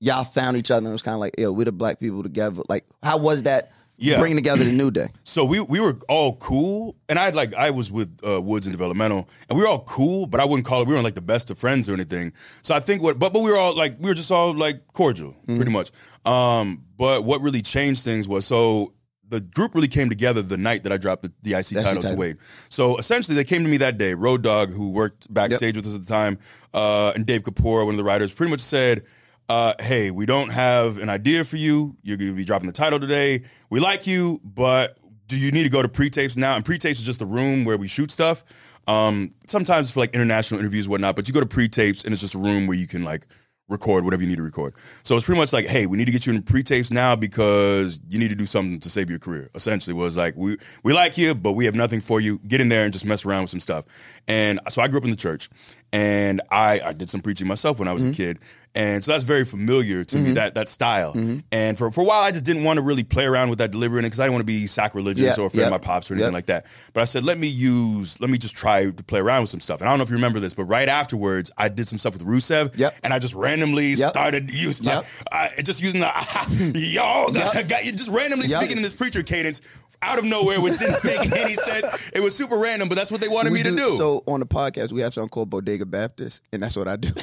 Speaker 4: y'all found each other and it was kind of like, yo, we're the black people together? Like, how was that
Speaker 6: Yeah.
Speaker 4: bringing together the New Day?
Speaker 6: So we we were all cool, and I like I was with uh, Woods and developmental, and we were all cool, but I wouldn't call it. We weren't like the best of friends or anything. So I think what, but but we were all like we were just all like cordial,
Speaker 4: Mm-hmm.
Speaker 6: pretty much. Um, but what really changed things was so the group really came together the night that I dropped the, the IC title,
Speaker 4: title.
Speaker 6: to Wade. So essentially, they came to me that day. Road Dog, who worked backstage with us at the time, uh, and Dave Kapoor, one of the writers, pretty much said. Uh, hey, we don't have an idea for you. You're going to be dropping the title today. We like you, but do you need to go to pre-tapes now? And pre-tapes is just a room where we shoot stuff. Um, sometimes for like international interviews, whatnot. But you go to pre-tapes, and it's just a room where you can like record whatever you need to record. So it's pretty much like, hey, we need to get you in pre-tapes now because you need to do something to save your career. Essentially, was like we we like you, but we have nothing for you. Get in there and just mess around with some stuff. And so I grew up in the church, and I I did some preaching myself when I was a kid. And so that's very familiar to me that that style. And for, for a while, I just didn't want to really play around with that delivery because I didn't want to be sacrilegious
Speaker 4: Yeah,
Speaker 6: or offend
Speaker 4: yeah,
Speaker 6: my pops or anything
Speaker 4: yeah.
Speaker 6: like that. But I said, let me use, let me just try to play around with some stuff. And I don't know if you remember this, but right afterwards, I did some stuff with Rusev.
Speaker 4: Yep.
Speaker 6: And I just randomly
Speaker 4: Yep.
Speaker 6: started using,
Speaker 4: Yep.
Speaker 6: uh, just using the, yo,
Speaker 4: Yep.
Speaker 6: just randomly
Speaker 4: Yep.
Speaker 6: speaking in this preacher cadence out of nowhere, which didn't make any sense. It was super random, but that's what they wanted
Speaker 4: We
Speaker 6: me to do.
Speaker 4: So on the podcast, we have something called Bodega Baptist, and that's what I do.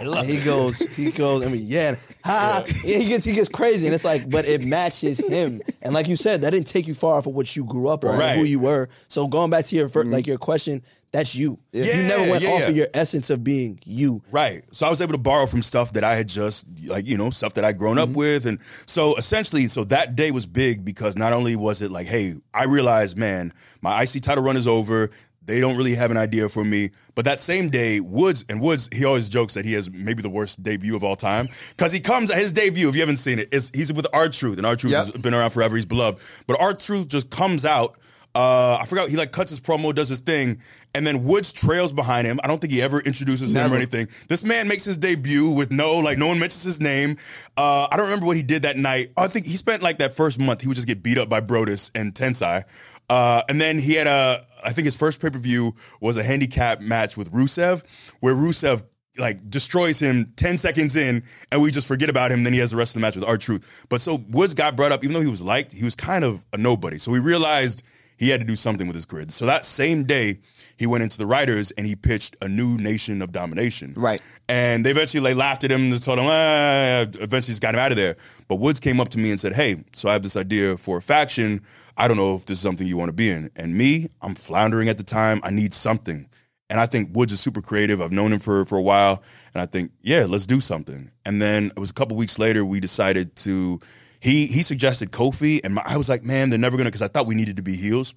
Speaker 5: And he goes, he goes. I mean, yeah, ha, yeah. He gets, he gets crazy, and it's like, but it matches him. And like you said, that didn't take you far off of what you grew up on,
Speaker 6: Right.
Speaker 5: who you were. So going back to your fir- like your question, that's you.
Speaker 6: Yeah, you
Speaker 5: never went
Speaker 6: yeah,
Speaker 5: off
Speaker 6: yeah.
Speaker 5: of your essence of being you.
Speaker 6: Right. So I was able to borrow from stuff that I had just like, you know, stuff that I'd grown
Speaker 4: Mm-hmm.
Speaker 6: up with. And so essentially, so that day was big because not only was it like, hey, I realized, man, my IC title run is over. They don't really have an idea for me. But that same day, Woods and Woods, he always jokes that he has maybe the worst debut of all time. Cause he comes at his debut, if you haven't seen it, is he's with R Truth, and R Truth
Speaker 4: Yep.
Speaker 6: has been around forever, he's beloved. But R Truth just comes out. Uh, I forgot he like cuts his promo, does his thing, and then Woods trails behind him. I don't think he ever introduces him or anything. This man makes his debut with no like no one mentions his name. Uh, I don't remember what he did that night. I think he spent like that first month he would just get beat up by Brodus and Tensai, uh, and then he had a I think his first pay per view was a handicap match with Rusev where Rusev like destroys him 10 seconds in and we just forget about him then he has the rest of the match with R Truth but so woods got brought up even though he was liked he was kind of a nobody. So we realized he had to do something with his grid. So that same day he went into the writers and he pitched a new nation of domination
Speaker 4: Right.
Speaker 6: and they eventually like laughed at him and told him ah, eventually just got him out of there but woods came up to me and said hey so i have this idea for a faction i don't know if this is something you want to be in and me i'm floundering at the time i need something and I think Woods is super creative. I've known him for for a while, and I think, yeah, let's do something. And then it was a couple weeks later we decided to. He he suggested Kofi, and my, I was like, man, they're never gonna because I thought we needed to be heels,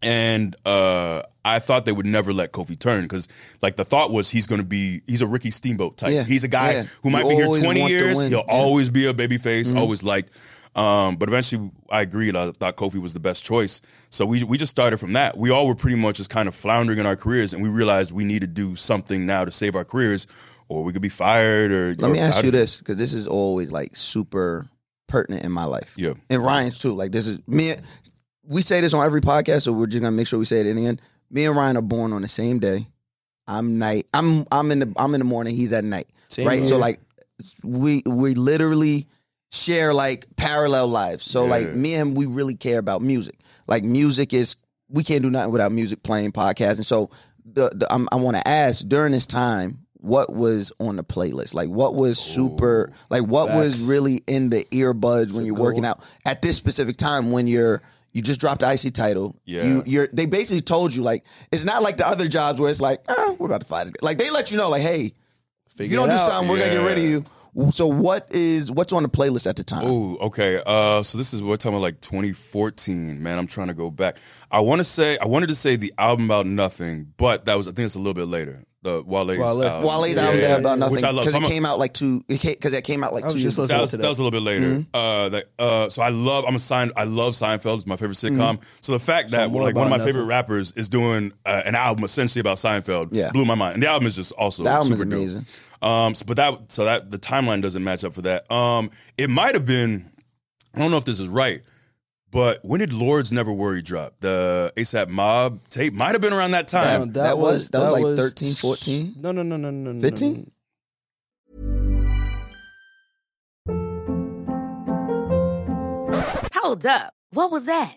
Speaker 6: and uh, I thought they would never let Kofi turn because like the thought was he's gonna be he's a Ricky Steamboat type.
Speaker 4: Yeah,
Speaker 6: He's a guy
Speaker 4: yeah.
Speaker 6: who might
Speaker 4: You
Speaker 6: be here twenty years. He'll
Speaker 4: Yeah. Mm-hmm.
Speaker 6: always be a baby face. Always liked. Um, but eventually, I agreed. I thought Kofi was the best choice. So we we just started from that. We all were pretty much just kind of floundering in our careers, and we realized we need to do something now to save our careers, or we could be fired. Or
Speaker 4: Let me ask you this, because this is always like super pertinent in my life.
Speaker 6: Yeah.
Speaker 4: And Ryan's too. Like this is me. We say this on every podcast, so we're just gonna make sure we say it in the end. Me and Ryan are born on the same day. I'm night. I'm I'm in the I'm in the morning. He's at night.
Speaker 5: Same
Speaker 4: right.
Speaker 5: here.
Speaker 4: So like we we literally share like parallel lives. So
Speaker 6: Yeah.
Speaker 4: like me and him, we really care about music. Like music is we can't do nothing without music playing, podcasting. So the, the I'm, I want to ask during this time, what was on the playlist? Like what was super like what was really in the earbuds when you're working out at this specific time when you're you just dropped the IC title.
Speaker 6: Yeah.
Speaker 4: You you're they basically told you like it's not like the other jobs where it's like, eh, we're about to fight. Like they let you know, like, hey,
Speaker 5: Figure
Speaker 4: you don't do something, we're gonna get rid of you. So what is what's on the playlist at the time?
Speaker 6: Oh, okay. Uh, so this is we're talking about like 2014. Man, I'm trying to go back. I want to say I wanted to say the album about nothing, but that was I think it's a little bit later. The Wale's
Speaker 5: Wale.
Speaker 6: album.
Speaker 4: Wale's
Speaker 6: Yeah,
Speaker 4: album
Speaker 6: yeah,
Speaker 4: there about nothing
Speaker 6: which I love.
Speaker 4: because
Speaker 6: So
Speaker 4: it
Speaker 6: I'm a-
Speaker 4: came out like two because it came out like
Speaker 5: I was
Speaker 4: two
Speaker 5: just
Speaker 4: years
Speaker 5: listening
Speaker 6: that was,
Speaker 5: to
Speaker 6: that was a little bit later.
Speaker 4: Mm-hmm.
Speaker 6: Uh, that, uh, so I love. I'm a sign. I love Seinfeld. It's my favorite sitcom.
Speaker 4: Mm-hmm.
Speaker 6: So the fact that
Speaker 5: more
Speaker 6: like one of
Speaker 5: about
Speaker 6: my favorite rappers is doing uh, an album essentially about Seinfeld
Speaker 4: Yeah.
Speaker 6: blew my mind. And the album is just also
Speaker 4: The album is
Speaker 6: super dope.
Speaker 4: amazing.
Speaker 6: Um, so, but that so that the timeline doesn't match up for that. Um, it might have been. I don't know if this is right. But when did Lords Never Worry drop? The ASAP Mob tape might have been around that time.
Speaker 5: Damn,
Speaker 4: That was- that was like 13, 14?
Speaker 5: No, no, no, no, no, no.
Speaker 4: 15?
Speaker 3: Hold up. What was that?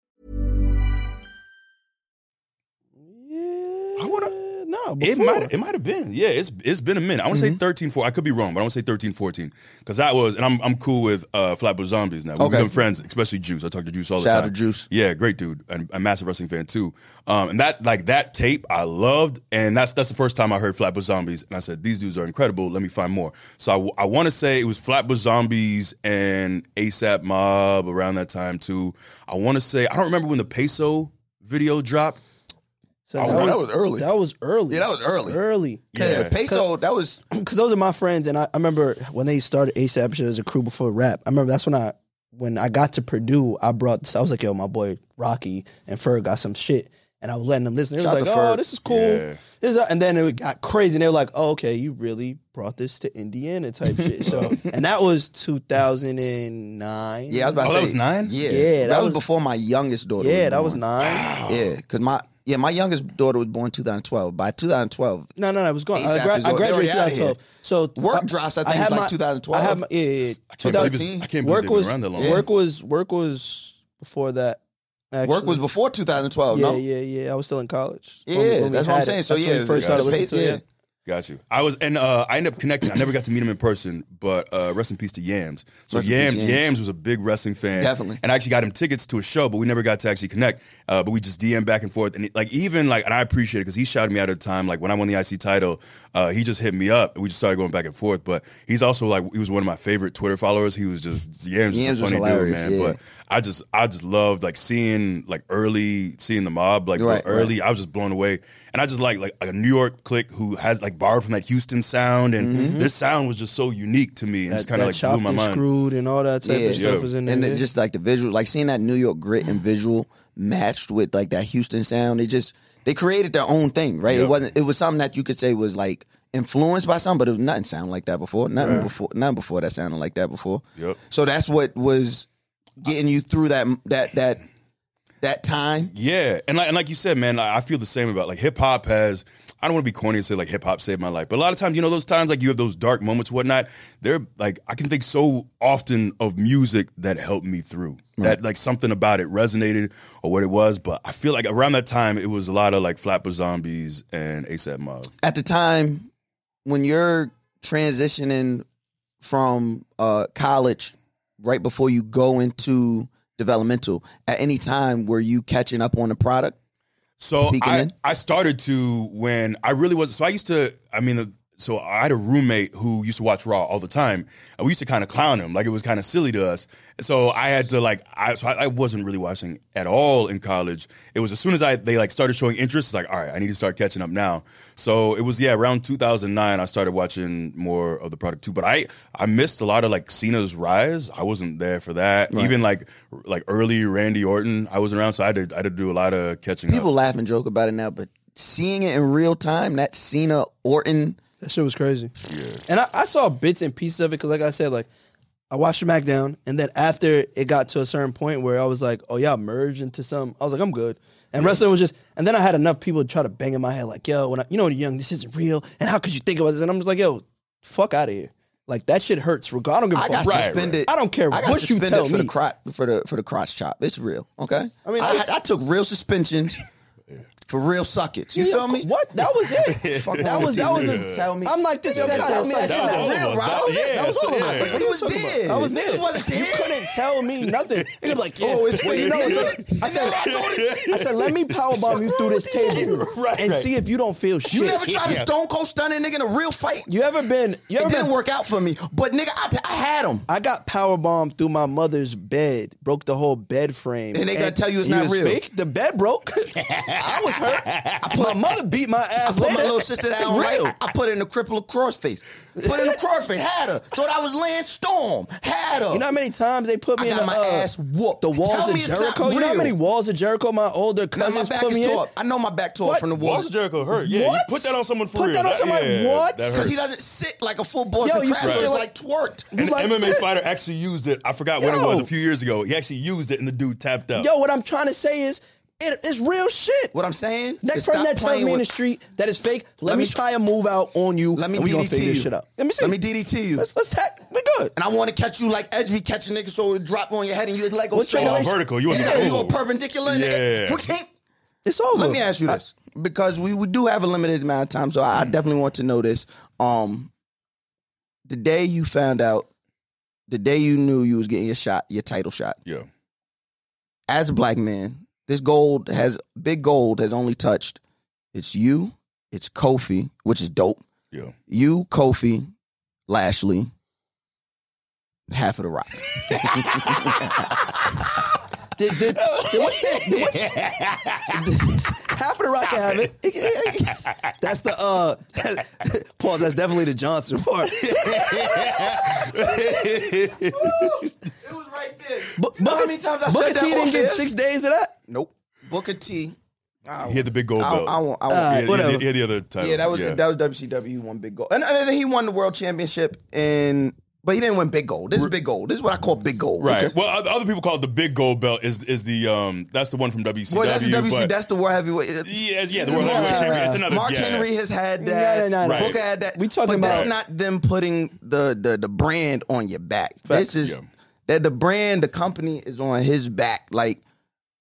Speaker 6: Wanna- It might it might have been. Yeah, it's it's been a minute. I want to say 13 4. I could be wrong, but I want to say 13 14 cuz that was and I'm I'm cool with uh Flatbush Zombies now. We've
Speaker 4: Okay.
Speaker 6: become friends, especially Juice. I talk to Juice all the
Speaker 4: Shout out
Speaker 6: time.
Speaker 4: to Juice.
Speaker 6: Yeah, great dude and a massive wrestling fan too. Um and that like that tape I loved and that's that's the first time I heard Flatbush Zombies and I said these dudes are incredible. Let me find more. So I, I want to say it was Flatbush Zombies and ASAP Mob around that time too. I want to say I don't remember when the Peso video dropped.
Speaker 5: So
Speaker 4: Oh, that was early.
Speaker 5: That was early.
Speaker 4: Yeah, that was early.
Speaker 5: Early.
Speaker 4: Because
Speaker 6: Yeah.
Speaker 4: peso, that was
Speaker 5: because those are my friends, and I, I remember when they started ASAP shit as a crew before rap. I remember that's when I when I got to Purdue, I brought I was like, yo, my boy Rocky and Ferg got some shit, and I was letting them listen. They
Speaker 4: Shout
Speaker 5: was like, oh,
Speaker 4: Ferg.
Speaker 5: this is cool.
Speaker 6: Yeah.
Speaker 5: This is- and then it got crazy, and they were like, oh, okay, you really brought this to Indiana type shit. So, and that was 2009.
Speaker 4: yeah. I was about
Speaker 6: Oh,
Speaker 4: to
Speaker 6: that was nine?
Speaker 4: Yeah,
Speaker 5: Yeah,
Speaker 4: that,
Speaker 5: that
Speaker 4: was,
Speaker 5: was-
Speaker 4: before my youngest daughter.
Speaker 5: yeah,
Speaker 4: was
Speaker 5: that was
Speaker 4: born.
Speaker 5: nine.
Speaker 4: Yeah, because my yeah my youngest daughter was born 2012. By 2012,
Speaker 5: No, no, no, it was going. I,
Speaker 4: ASAP
Speaker 5: gra-
Speaker 4: is
Speaker 5: I
Speaker 4: al- they're already
Speaker 5: graduated
Speaker 4: outta here.
Speaker 5: 2012. So
Speaker 4: Work
Speaker 5: I-
Speaker 4: drops, I think,
Speaker 5: had
Speaker 4: was like
Speaker 5: my-
Speaker 4: 2012.
Speaker 5: I had my, yeah, yeah, yeah.
Speaker 6: I can't believe it's- I can't believe
Speaker 5: work
Speaker 6: they've been
Speaker 5: was
Speaker 6: around that long.
Speaker 5: work was work was before that. Actually.
Speaker 4: work was before 2012.
Speaker 5: Yeah,
Speaker 4: no,
Speaker 5: yeah, yeah. I was still in college.
Speaker 4: Yeah,
Speaker 5: when we- when we
Speaker 4: that's what I'm
Speaker 5: had it.
Speaker 4: saying. So
Speaker 5: That's when
Speaker 4: yeah,
Speaker 5: we first started
Speaker 4: yeah,
Speaker 5: listening to it.
Speaker 4: yeah.
Speaker 6: Got you. I was and uh, I ended up connecting. I never got to meet him in person, but uh, rest in peace to Yams. So Yams, Yams. Was a big wrestling fan,
Speaker 4: Definitely.
Speaker 6: And I actually got him tickets to a show, but we never got to actually connect. Uh, but we just DM back and forth, and it- like even like, and I appreciate it because he shouted me out at the time. Like when I won the IC title, uh, he just hit me up. and We just started going back and forth. But he's also like he was one of my favorite Twitter followers. He was just Yams,
Speaker 4: Yams
Speaker 6: a
Speaker 4: was
Speaker 6: funny dude, man.
Speaker 4: yeah.
Speaker 6: But I just I just loved like seeing like early seeing the mob like
Speaker 4: Right,
Speaker 6: early. I was just blown away, and I just like like a New York clique who has like borrowed from that Houston sound, and mm-hmm. this sound was just so unique to me, and
Speaker 5: That,
Speaker 6: just kind of like
Speaker 5: chopped
Speaker 6: blew my
Speaker 5: and
Speaker 6: mind.
Speaker 5: screwed and all that type
Speaker 4: Yeah.
Speaker 5: of stuff
Speaker 6: Yeah.
Speaker 5: was in there.
Speaker 4: and
Speaker 5: yeah.
Speaker 4: it just like the visual, like seeing that New York grit and visual matched with like that Houston sound. They just they created their own thing, right?
Speaker 6: Yep.
Speaker 4: It wasn't. It was something that you could say was like influenced by something, but it was nothing sound like that before. Nothing before. Nothing before that sounded like that before.
Speaker 6: Yep.
Speaker 4: So that's what was getting you through that that that that time.
Speaker 6: Yeah, and like and like you said, man, I I feel the same about like hip hop has. I don't want to be corny and say like hip hop saved my life, but a lot of times, you know, those times like you have those dark moments, whatnot. They're like I can think so often of music that helped me through. That like something about it resonated or what it was, but I feel like around that time it was a lot of like Flatbush Zombies and ASAP Mob.
Speaker 4: At the time when you're transitioning from uh, college, right before you go into developmental, at any time were you catching up on the product?
Speaker 6: So I,
Speaker 4: in?
Speaker 6: I started to when I really was. So I used to. I mean, the, so I had a roommate who used to watch Raw all the time, and we used to kind of clown him, like it was kind of silly to us. So I had to like, I, so I, I wasn't really watching at all in college. It was as soon as I they like started showing interest, it's like, all right, I need to start catching up now. So it was yeah, around 2009, I started watching more of the product too. But I I missed a lot of like Cena's rise. I wasn't there for that. Even like like early Randy Orton, I wasn't around, so I had to I had to do a lot of catching up.
Speaker 4: People
Speaker 6: up.
Speaker 4: laugh and joke about it now, but seeing it in real time, that Cena Orton,
Speaker 5: That shit was crazy. Yeah. And I, I saw bits and pieces of it because, like I said, like I watched the SmackDown, and then after it got to a certain point where I was like, "Oh, y'all merged into some," I was like, "I'm good." And wrestling was just, and then I had enough people try to bang in my head, like, "Yo, when I, you know, when you're young, this isn't real, and how could you think about this?" And I'm just like, "Yo, fuck out of here." Like that shit hurts. Regard, I don't give a
Speaker 4: I got
Speaker 5: fuck.
Speaker 6: Right,
Speaker 4: suspended.
Speaker 5: I don't care
Speaker 4: I got
Speaker 5: what you
Speaker 4: suspended
Speaker 5: tell
Speaker 4: for
Speaker 5: me.
Speaker 4: the crotch for the for the crotch chop. It's real, okay.
Speaker 5: I mean,
Speaker 4: I,
Speaker 5: it's-
Speaker 4: I took real suspensions for real suckets. You feel me?
Speaker 5: What? That was it.
Speaker 4: Fuck
Speaker 5: that was that was a.
Speaker 4: Tell me.
Speaker 5: I'm like this.
Speaker 4: You gotta
Speaker 5: tell me that
Speaker 4: us
Speaker 5: shit
Speaker 4: that
Speaker 5: not
Speaker 4: was
Speaker 5: real,
Speaker 4: all of us.
Speaker 5: right?
Speaker 4: That was it.
Speaker 5: That was all of us. Like,
Speaker 4: we was dead.
Speaker 5: I was dead.
Speaker 4: wasn't
Speaker 5: You couldn't tell me nothing. You'd be like.
Speaker 4: Oh, it's
Speaker 5: well, you know, I said, I said, let me powerbomb you through this table
Speaker 6: Right,
Speaker 5: and see if you don't feel shit.
Speaker 4: You never tried to stone cold stun a nigga in a real fight?
Speaker 5: You ever been? You
Speaker 4: It
Speaker 5: ever
Speaker 4: didn't
Speaker 5: been?
Speaker 4: work out for me. But nigga, I, I had him.
Speaker 5: I got powerbombed through my mother's bed, broke the whole bed frame.
Speaker 4: And they gotta tell you it's not real.
Speaker 5: The bed broke. I was hurt. I put, my mother beat my ass.
Speaker 4: I put my little sister
Speaker 5: It's
Speaker 4: down
Speaker 5: real.
Speaker 4: right. I put her in the Crippler Crossface. Put her in the cross face. Had her. Thought I was Lance Storm. Had her.
Speaker 5: You know how many times they put me
Speaker 4: I
Speaker 5: in
Speaker 4: got
Speaker 5: the
Speaker 4: my
Speaker 5: uh,
Speaker 4: ass whooped.
Speaker 5: The walls
Speaker 4: Tell
Speaker 5: of
Speaker 4: me it's not
Speaker 5: Jericho. You know how many walls of Jericho my older
Speaker 4: Now, my
Speaker 5: cousins
Speaker 4: back
Speaker 5: put
Speaker 4: is
Speaker 5: me in?
Speaker 4: I know my back tore
Speaker 5: What?
Speaker 4: from the
Speaker 6: Walls
Speaker 4: walls.
Speaker 6: of Jericho hurt. Yeah,
Speaker 5: What?
Speaker 6: you put that on someone for
Speaker 5: Put
Speaker 6: real.
Speaker 5: Put that on somebody-
Speaker 6: yeah,
Speaker 5: what?
Speaker 4: Because he doesn't sit like a full boy.
Speaker 5: Yo,
Speaker 4: the
Speaker 5: you
Speaker 4: crowd
Speaker 5: sit
Speaker 4: is
Speaker 5: there
Speaker 4: like, twerked.
Speaker 6: And
Speaker 5: like
Speaker 6: an MMA fighter actually used it. I forgot when it was a few years ago. He actually used it, and the dude tapped out.
Speaker 5: Yo, what I'm trying to say is, it, it's real shit.
Speaker 4: What I'm saying?
Speaker 5: Next
Speaker 4: is
Speaker 5: person
Speaker 4: stop
Speaker 5: that tells
Speaker 4: playing
Speaker 5: me in the street that is fake, let,
Speaker 4: Let
Speaker 5: me,
Speaker 4: me-
Speaker 5: try a move out on you.
Speaker 4: Let me
Speaker 5: and we gonna
Speaker 4: DDT
Speaker 5: figure
Speaker 4: you.
Speaker 5: this shit out. Let me see.
Speaker 4: Let me DDT you.
Speaker 5: Let's, let's tag. We good.
Speaker 4: And I want to catch you like Edge be catching niggas so it drop on your head and you like go
Speaker 5: What
Speaker 4: straight
Speaker 5: you
Speaker 4: up.
Speaker 6: vertical. You want
Speaker 4: Yeah,
Speaker 6: to
Speaker 4: you
Speaker 6: go
Speaker 4: go perpendicular.
Speaker 6: Yeah.
Speaker 4: nigga. We can't.
Speaker 5: It's over.
Speaker 4: Let me ask you this, because we, we do have a limited amount of time, so I definitely want to know this. Um, the day you found out, the day you knew you was getting your shot, your title shot,
Speaker 6: Yeah.
Speaker 4: as a black man, this gold has big gold has only touched. It's you, it's Kofi, which is dope.
Speaker 6: Yeah.
Speaker 4: You, Kofi, Lashley, half of the rock.
Speaker 5: Did, did, did, what's that? Did what- half of the rock can have it. That's the uh, Paul. That's definitely the Johnson part.
Speaker 4: It was right there.
Speaker 5: But
Speaker 4: You know how
Speaker 5: Booker,
Speaker 4: many times I
Speaker 5: Booker
Speaker 4: said that
Speaker 5: T didn't get six days of that.
Speaker 4: Nope. Booker T.
Speaker 6: He had the big gold
Speaker 4: I,
Speaker 6: belt.
Speaker 4: I, want. I
Speaker 5: Uh,
Speaker 4: want.
Speaker 6: he, had, he, had, he had the other title.
Speaker 4: yeah, that was that was WCW. He won big gold, and, and then he won the world championship in. But he didn't win big gold. This is big gold. This is what I call big gold.
Speaker 6: Right.
Speaker 4: okay?
Speaker 6: Well, other other people call it the big gold belt. Is is the um that's the one from WCW.
Speaker 4: Well, that's the WC.
Speaker 6: but-
Speaker 4: That's the world heavyweight.
Speaker 6: yeah, yeah, the world
Speaker 4: Yeah.
Speaker 6: heavyweight champion. It's another.
Speaker 4: Mark
Speaker 6: yeah.
Speaker 4: Henry has had that.
Speaker 5: No, no, no,
Speaker 6: no.
Speaker 4: Booker had that.
Speaker 5: We talking
Speaker 4: but that's not them putting the the the brand on your back. This is
Speaker 6: Yeah.
Speaker 4: That the brand, the company is on his back. Like,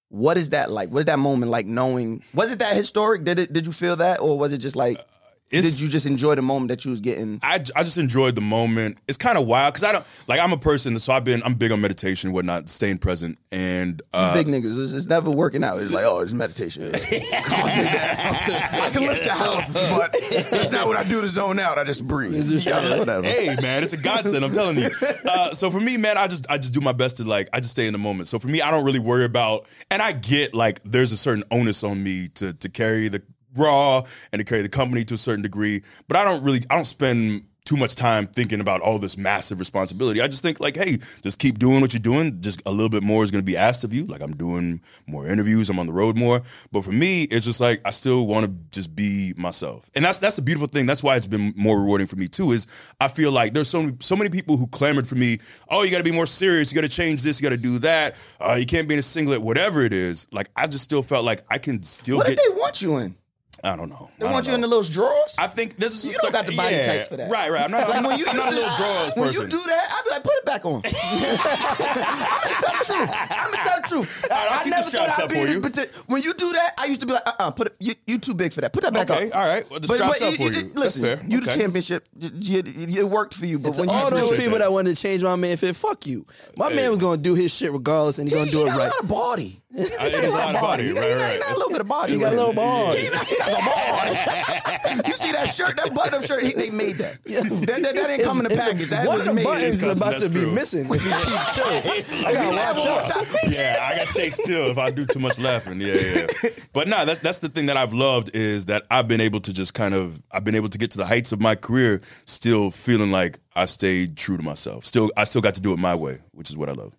Speaker 4: what is that like? What is that moment like? Knowing was it that historic? Did it? Did you feel that, or was it just like?
Speaker 6: It's-
Speaker 4: did you just enjoy the moment that you was getting?
Speaker 6: I, I just enjoyed the moment. It's kind of wild because I don't like I'm a person, so I've been I'm big on meditation, and whatnot, staying present, and uh,
Speaker 4: Big niggas, it's, it's never working out. It's like, oh, it's meditation. Calm me down. I can lift the house, but it's not what I do to zone out. I just breathe. Yeah, whatever.
Speaker 6: Hey man, it's a godsend. I'm telling you. Uh, so for me, man, I just I just do my best to like I just stay in the moment. So for me, I don't really worry about, and I get like there's a certain onus on me to to carry the raw and to carry the company to a certain degree, but I don't really I don't spend too much time thinking about all this massive responsibility. I just think like, hey, just keep doing what you're doing. Just a little bit more is going to be asked of you. Like I'm doing more interviews, I'm on the road more. But for me, it's just like I still want to just be myself, and that's that's the beautiful thing. That's why it's been more rewarding for me too. Is I feel like there's so many, so many people who clamored for me. Oh, you got to be more serious. You got to change this. You got to do that. Uh, you can't be in a singlet. Whatever it is, like I just still felt like I can still
Speaker 4: What
Speaker 6: get.
Speaker 4: did they want you in?
Speaker 6: I don't know.
Speaker 4: They want you in the little drawers?
Speaker 6: I think this is a
Speaker 4: You don't got the body
Speaker 6: yeah,
Speaker 4: type for that.
Speaker 6: Right, right. I'm not. I'm
Speaker 4: Like,
Speaker 6: not, I'm not a little drawers
Speaker 4: when
Speaker 6: person.
Speaker 4: you do that, I'd be like, put it back on. I'm gonna tell the truth. I'm gonna tell the truth. I, never thought I'd be this
Speaker 6: you.
Speaker 4: parti- When you do that, I used to be like, uh, uh put it. You, you too big for that. Put that back
Speaker 6: Okay,
Speaker 4: up.
Speaker 6: all right. Well, the straps up for you. That's
Speaker 4: Listen,
Speaker 6: fair.
Speaker 4: you the championship. You, you, it worked for you, but when you
Speaker 5: All those people
Speaker 6: that.
Speaker 5: wanted to change my man fit, fuck you. My man was gonna do his shit regardless, and he gonna do it right.
Speaker 4: a lot of body.
Speaker 6: I think it's a lot of body.
Speaker 4: He got-
Speaker 6: Right,
Speaker 4: he got-
Speaker 6: right.
Speaker 4: he a little bit of body.
Speaker 5: He got a little body.
Speaker 4: He got, he got a body. you see that shirt, that button-up shirt, he, they made that. That, that, that didn't come in the
Speaker 5: It's-
Speaker 4: package. That
Speaker 5: one
Speaker 4: was
Speaker 5: of the
Speaker 4: made.
Speaker 5: buttons is about to be missing if you keep chilling. I gotta watch out.
Speaker 6: yeah, I gotta stay still if I do too much laughing. Yeah, yeah. But no, that's that's the thing that I've loved is that I've been able to just kind of I've been able to get to the heights of my career, still feeling like I stayed true to myself. Still, I still got to do it my way, which is what I love.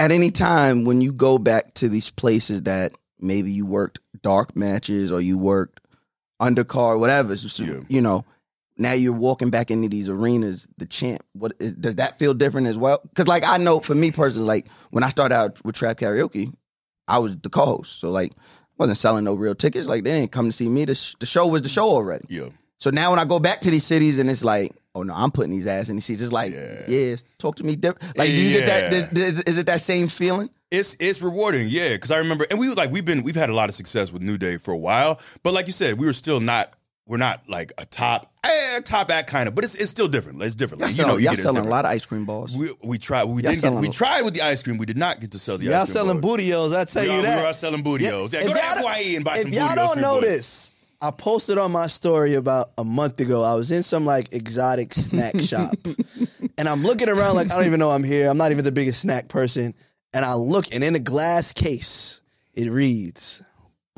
Speaker 4: At any time when you go back to these places that maybe you worked dark matches or you worked undercard, whatever, so-
Speaker 6: Yeah.
Speaker 4: you know, now you're walking back into these arenas, the champ. What is- does that feel different as well? Because like I know for me personally, like when I started out with trap karaoke, I was the co-host, so like wasn't selling no real tickets. Like they didn't come to see me. The, sh- the show was the show already.
Speaker 6: Yeah.
Speaker 4: So now when I go back to these cities and it's like, oh no, I'm putting these ass in these seats. It's like,
Speaker 6: Yeah.
Speaker 4: yeah, talk to me different. Like, do you get that? Is, it that same feeling?
Speaker 6: It's it's rewarding, yeah. Because I remember, and we like we've been we've had a lot of success with New Day for a while, but like you said, we were still not we're not like a top eh, top act kind of, but it's it's still different. It's different.
Speaker 4: Y'all,
Speaker 6: you
Speaker 4: selling,
Speaker 6: know, you
Speaker 4: y'all selling a lot of ice cream balls.
Speaker 6: We we tried we
Speaker 4: Y'all
Speaker 6: didn't get, we tried with the ice cream. We did not get to sell the ice cream.
Speaker 5: Y'all
Speaker 6: ice cream.
Speaker 5: selling bootios, I tell
Speaker 6: We
Speaker 5: you
Speaker 6: are- we
Speaker 5: that.
Speaker 6: are selling bootios. Yeah,
Speaker 5: If
Speaker 6: go to FYE and buy
Speaker 5: if
Speaker 6: some
Speaker 5: y'all don't know this, I posted on my story about a month ago. I was in some like exotic snack shop, and I'm looking around like I don't even know I'm here. I'm not even the biggest snack person, and I look, and in a glass case, it reads.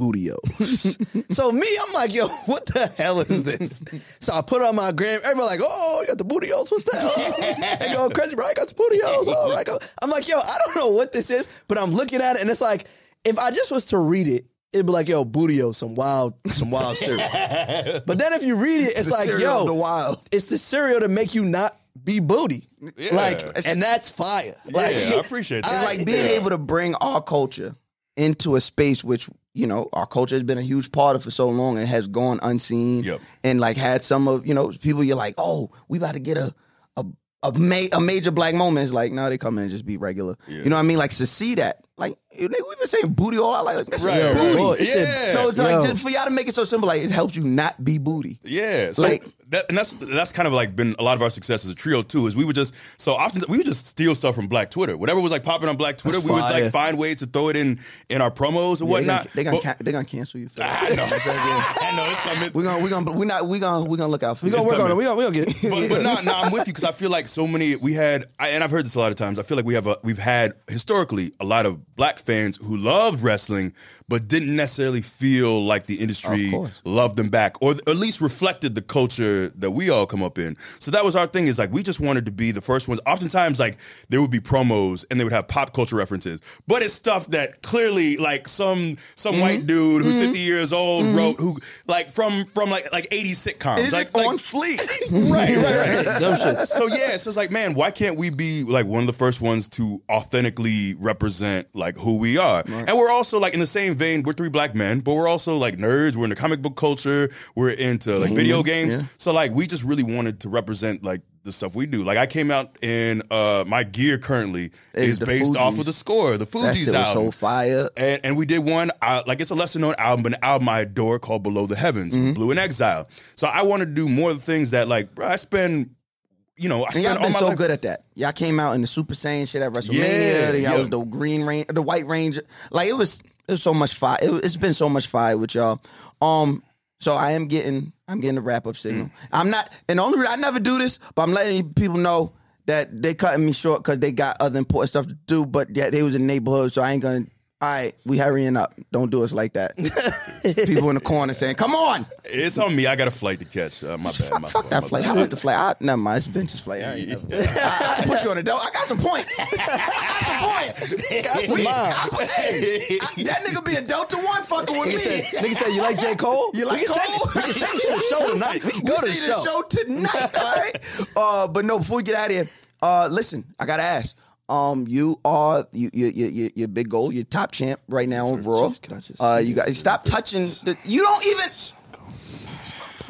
Speaker 5: Bootios. so me, I'm like, yo, what the hell is this? So I put on my gram. Everybody like, oh, you got the bootios. What's that? Oh. They go crazy, bro. I got the bootios. Oh. I'm like, yo, I don't know what this is, but I'm looking at it, and it's like, if I just was to read it, it'd be like, yo, bootio, some wild, some wild cereal. but then if you read it, it's
Speaker 4: The
Speaker 5: like, yo,
Speaker 4: the wild.
Speaker 5: it's the cereal to make you not be booty.
Speaker 6: Yeah.
Speaker 5: Like, and that's fire. Like,
Speaker 6: Yeah, I appreciate that.
Speaker 4: It's like being able to bring our culture into a space which you know our culture has been a huge part of for so long and has gone unseen
Speaker 6: Yep.
Speaker 4: and like had some of you know people you're like oh we about to get a a a, ma- a major black moment is like no they come in and just be regular. You know what I mean? Like to see that like you we've been saying booty all our life like, this is
Speaker 6: Right, right.
Speaker 4: booty
Speaker 5: Boy, it
Speaker 6: Yeah.
Speaker 4: so it's like just for y'all to make it so simple like it helps you not be booty.
Speaker 6: Yeah, so
Speaker 4: Like-
Speaker 6: that, and that's that's kind of like been a lot of our success as a trio too. Is we would just so often we would just steal stuff from Black Twitter, whatever was like popping on Black Twitter.
Speaker 5: That's
Speaker 6: we would like find ways to throw it in in our promos or
Speaker 4: Yeah,
Speaker 6: whatnot.
Speaker 4: they gonna, they gonna, ca- they gonna cancel you for ah, that.
Speaker 6: I know, I know it's coming.
Speaker 4: we're gonna we're gonna we're not we gonna we gonna look out for
Speaker 5: we
Speaker 4: you
Speaker 5: gonna work on it. We gonna, we gonna get it.
Speaker 6: but, but no, no, I'm with you because I feel like so many we had, I, and I've heard this a lot of times. I feel like we have a, we've had historically a lot of black fans who loved wrestling, but didn't necessarily feel like the industry loved them back, or at least reflected the culture that we all come up in. So that was our thing. Is like we just wanted to be the first ones. Oftentimes, like there would be promos and they would have pop culture references, but it's stuff that clearly like some some
Speaker 4: Mm-hmm.
Speaker 6: white dude who's mm-hmm. 50 years old mm-hmm. wrote who like from from like like 80 sitcoms.
Speaker 4: is
Speaker 6: like,
Speaker 4: on fleet
Speaker 6: right, right, right. So yeah, so it's like, man, why can't we be like one of the first ones to authentically represent like who we are? And we're also like in the same vein, we're three black men, but we're also like nerds. We're into comic book culture. We're into like mm-hmm. video games.
Speaker 4: yeah.
Speaker 6: So like we just really wanted to represent like the stuff we do. Like I came out in uh my gear currently
Speaker 4: Hey,
Speaker 6: is based off of the score, the Fugees
Speaker 4: was
Speaker 6: album.
Speaker 4: so fire
Speaker 6: And, and we did one, uh, like it's a lesser known album, but an album I adore called Below the Heavens,
Speaker 4: Mm-hmm.
Speaker 6: Blu & Exile. So I want to do more of the things that, like, bro, I spend, you know, I
Speaker 4: And y'all
Speaker 6: all
Speaker 4: been so
Speaker 6: life.
Speaker 4: good at that. Y'all came out in the Super Saiyan shit at WrestleMania.
Speaker 6: Yeah,
Speaker 4: y'all
Speaker 6: yeah.
Speaker 4: was the Green Ranger, the White Ranger. Like it was, it was so much fire. It, it's been so much fire with y'all. Um, so I am getting, I'm getting the wrap up signal.
Speaker 6: Mm.
Speaker 4: I'm not, and the only I never do this, but I'm letting people know that they cutting me short because they got other important stuff to do. But yeah, they was in the neighborhood, so I ain't gonna. All right, we hurrying up. Don't do us like that. people in the corner saying, "Come on."
Speaker 6: It's on me. I got a flight to catch. Uh, my bad.
Speaker 4: Fuck,
Speaker 6: my
Speaker 4: fuck
Speaker 6: fault,
Speaker 4: that
Speaker 6: my
Speaker 4: flight.
Speaker 6: bad.
Speaker 4: How about the flight? I, never mind. It's Vince's flight. I, ain't never, I, I put you on the dope. I got some points. I got some points.
Speaker 5: Got some
Speaker 4: We-
Speaker 5: miles.
Speaker 4: I hey, I- that nigga be a Delta One fucking with me.
Speaker 5: said, nigga said, you like J. Cole?
Speaker 4: You like
Speaker 5: we
Speaker 4: Cole?
Speaker 5: Send, we can send you to the show tonight. We can go
Speaker 4: we
Speaker 5: to the
Speaker 4: see
Speaker 5: show.
Speaker 4: the show tonight. All right. Uh, but no, before we get out of here, uh, listen, I gotta ask. Um, you are you you you you big goal. You're top champ right now on Raw.
Speaker 5: Jeez, can I just
Speaker 4: Uh, you
Speaker 5: this?
Speaker 4: stop touching. The, you don't even.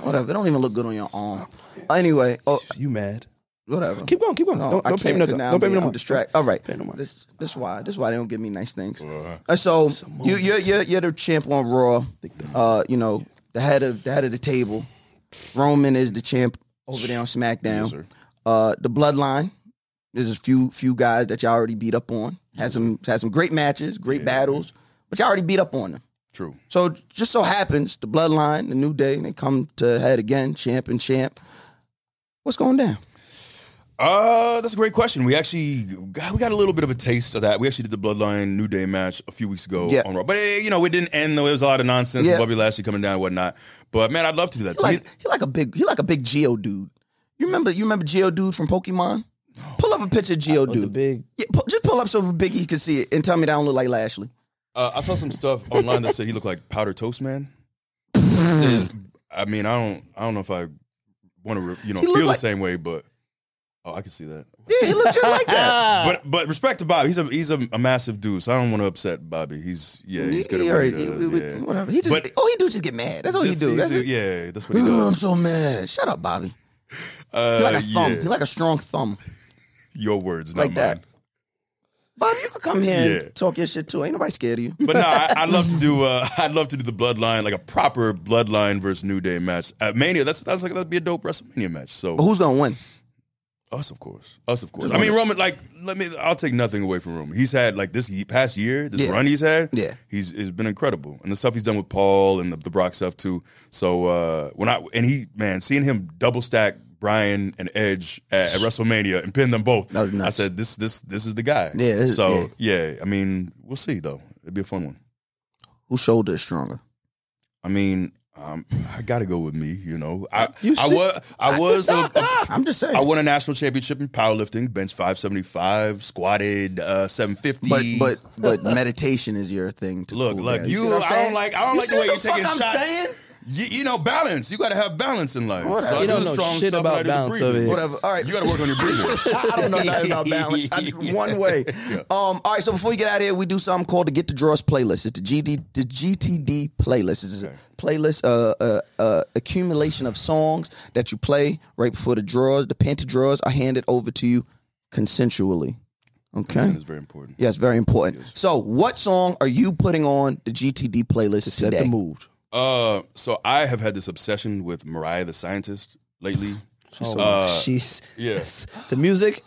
Speaker 4: Whatever. It don't even look good on your arm. Anyway, oh,
Speaker 5: You mad?
Speaker 4: whatever.
Speaker 5: Keep going, keep going.
Speaker 4: No,
Speaker 5: Don't- don't pay me no
Speaker 4: 'cause
Speaker 5: time.
Speaker 4: now
Speaker 5: Don't pay me no
Speaker 4: I'm
Speaker 5: mind.
Speaker 4: distracted. All right,
Speaker 5: Pay no mind.
Speaker 4: this this why this why they don't give me nice things. Uh, so you you're, you're you're the champ on Raw. Uh, you know the head of the head of the table. Roman is the champ over there on SmackDown.
Speaker 6: Yes, sir.
Speaker 4: uh, the Bloodline. There's a few few guys that y'all already beat up on. Had some had some great matches, great battles, but y'all already beat up on them.
Speaker 6: True.
Speaker 4: So just so happens the bloodline, the new day, they come to head again, champ and champ. What's going down?
Speaker 6: Uh, that's a great question. We actually got, we got a little bit of a taste of that. We actually did the Bloodline New Day match a few weeks ago
Speaker 4: Yeah.
Speaker 6: on Raw, but eh, you know it didn't end though. It was a lot of nonsense.
Speaker 4: Yeah.
Speaker 6: with Bobby Lashley coming down and whatnot. But man, I'd love to do that.
Speaker 4: He like he like a big he like a big Geodude. You remember you remember Geodude from Pokemon? Pull up a picture of Geo
Speaker 5: Oh, big.
Speaker 4: Yeah, pu- just pull up so Big E can see it and tell me that I don't look like Lashley.
Speaker 6: Uh, I saw some stuff online that said he looked like Powder Toast Man. I mean, I don't, I don't know if I want to, you know,
Speaker 4: He
Speaker 6: feel
Speaker 4: looked
Speaker 6: the same way, but oh, I can see that.
Speaker 4: Yeah, he looked just like that.
Speaker 6: But but respect to Bobby. He's a he's a, a massive dude, so I don't want to upset Bobby. He's yeah, he's good
Speaker 4: He
Speaker 6: at what he
Speaker 4: already-
Speaker 6: does.
Speaker 4: we- we-
Speaker 6: yeah.
Speaker 4: whatever. He just
Speaker 6: But-
Speaker 4: all he do is just get mad. That's all he
Speaker 6: This-
Speaker 4: do.
Speaker 6: he's-
Speaker 4: That's it.
Speaker 6: yeah, that's what he
Speaker 4: Ugh, I'm
Speaker 6: does.
Speaker 4: so mad. Shut up, Bobby.
Speaker 6: Uh,
Speaker 4: He like a thumb.
Speaker 6: yeah.
Speaker 4: He like a strong thumb.
Speaker 6: Your words, not
Speaker 4: Like that.
Speaker 6: mine.
Speaker 4: Bobby, you can come here
Speaker 6: Yeah.
Speaker 4: and talk your shit too. Ain't nobody scared of you.
Speaker 6: But no, I, I'd love to do. Uh, I'd love to do the bloodline, like a proper bloodline versus New Day match at Mania. That's that's like that'd be a dope WrestleMania match. So
Speaker 4: But who's gonna win?
Speaker 6: Us, of course. Us, of course. I mean, Roman. Like, let me. I'll take nothing away from Roman. He's had like this ye- past year, this
Speaker 4: Yeah.
Speaker 6: run he's had.
Speaker 4: Yeah.
Speaker 6: he's has been incredible, and the stuff he's done with Paul and the, the Brock stuff too. So uh when I and he man, seeing him double stack Bryan and Edge at, at WrestleMania and pin them both,
Speaker 4: That was nuts.
Speaker 6: I said this this this is the guy.
Speaker 4: Yeah, this
Speaker 6: So yeah. I mean, we'll see though. It'd be a fun one.
Speaker 4: Whose shoulder is stronger?
Speaker 6: I mean. Um, I gotta go with me, you know. I
Speaker 4: You
Speaker 6: I was I was a,
Speaker 4: I'm just saying.
Speaker 6: I won a national championship in powerlifting, bench 575, squatted uh, 750.
Speaker 4: but but but meditation is your thing. To
Speaker 6: look,
Speaker 4: cool
Speaker 6: look,
Speaker 4: down.
Speaker 6: you,
Speaker 4: I'm
Speaker 6: I don't like I don't
Speaker 4: You
Speaker 6: like the way you're taking
Speaker 4: I'm
Speaker 6: shots.
Speaker 4: saying?
Speaker 6: You, you know, balance. You got to have balance in life.
Speaker 4: Whatever.
Speaker 6: So
Speaker 4: You
Speaker 6: do
Speaker 5: don't
Speaker 6: the
Speaker 5: know
Speaker 6: strong
Speaker 5: shit
Speaker 6: stuff
Speaker 5: about
Speaker 6: and the
Speaker 5: balance
Speaker 6: breathing.
Speaker 5: over here.
Speaker 4: Whatever. All right.
Speaker 6: You got to work on your breathing.
Speaker 4: I don't know nothing about balance. I one way. Um, all right, so before we get out of here, we do something called the Get the Draws playlist. It's the GD, the GTD playlist. It's a playlist, uh, uh, uh, accumulation of songs that you play right before the draws. The panty draws are handed over to you consensually. Okay.
Speaker 6: Consent is very important.
Speaker 4: Yes, very important. So, what song are you putting on the GTD playlist
Speaker 5: Set
Speaker 4: today?
Speaker 5: the mood.
Speaker 6: Uh, so I have had this obsession with Mariah the Scientist lately.
Speaker 5: Oh,
Speaker 6: Uh,
Speaker 5: she's
Speaker 6: yeah.
Speaker 5: the music.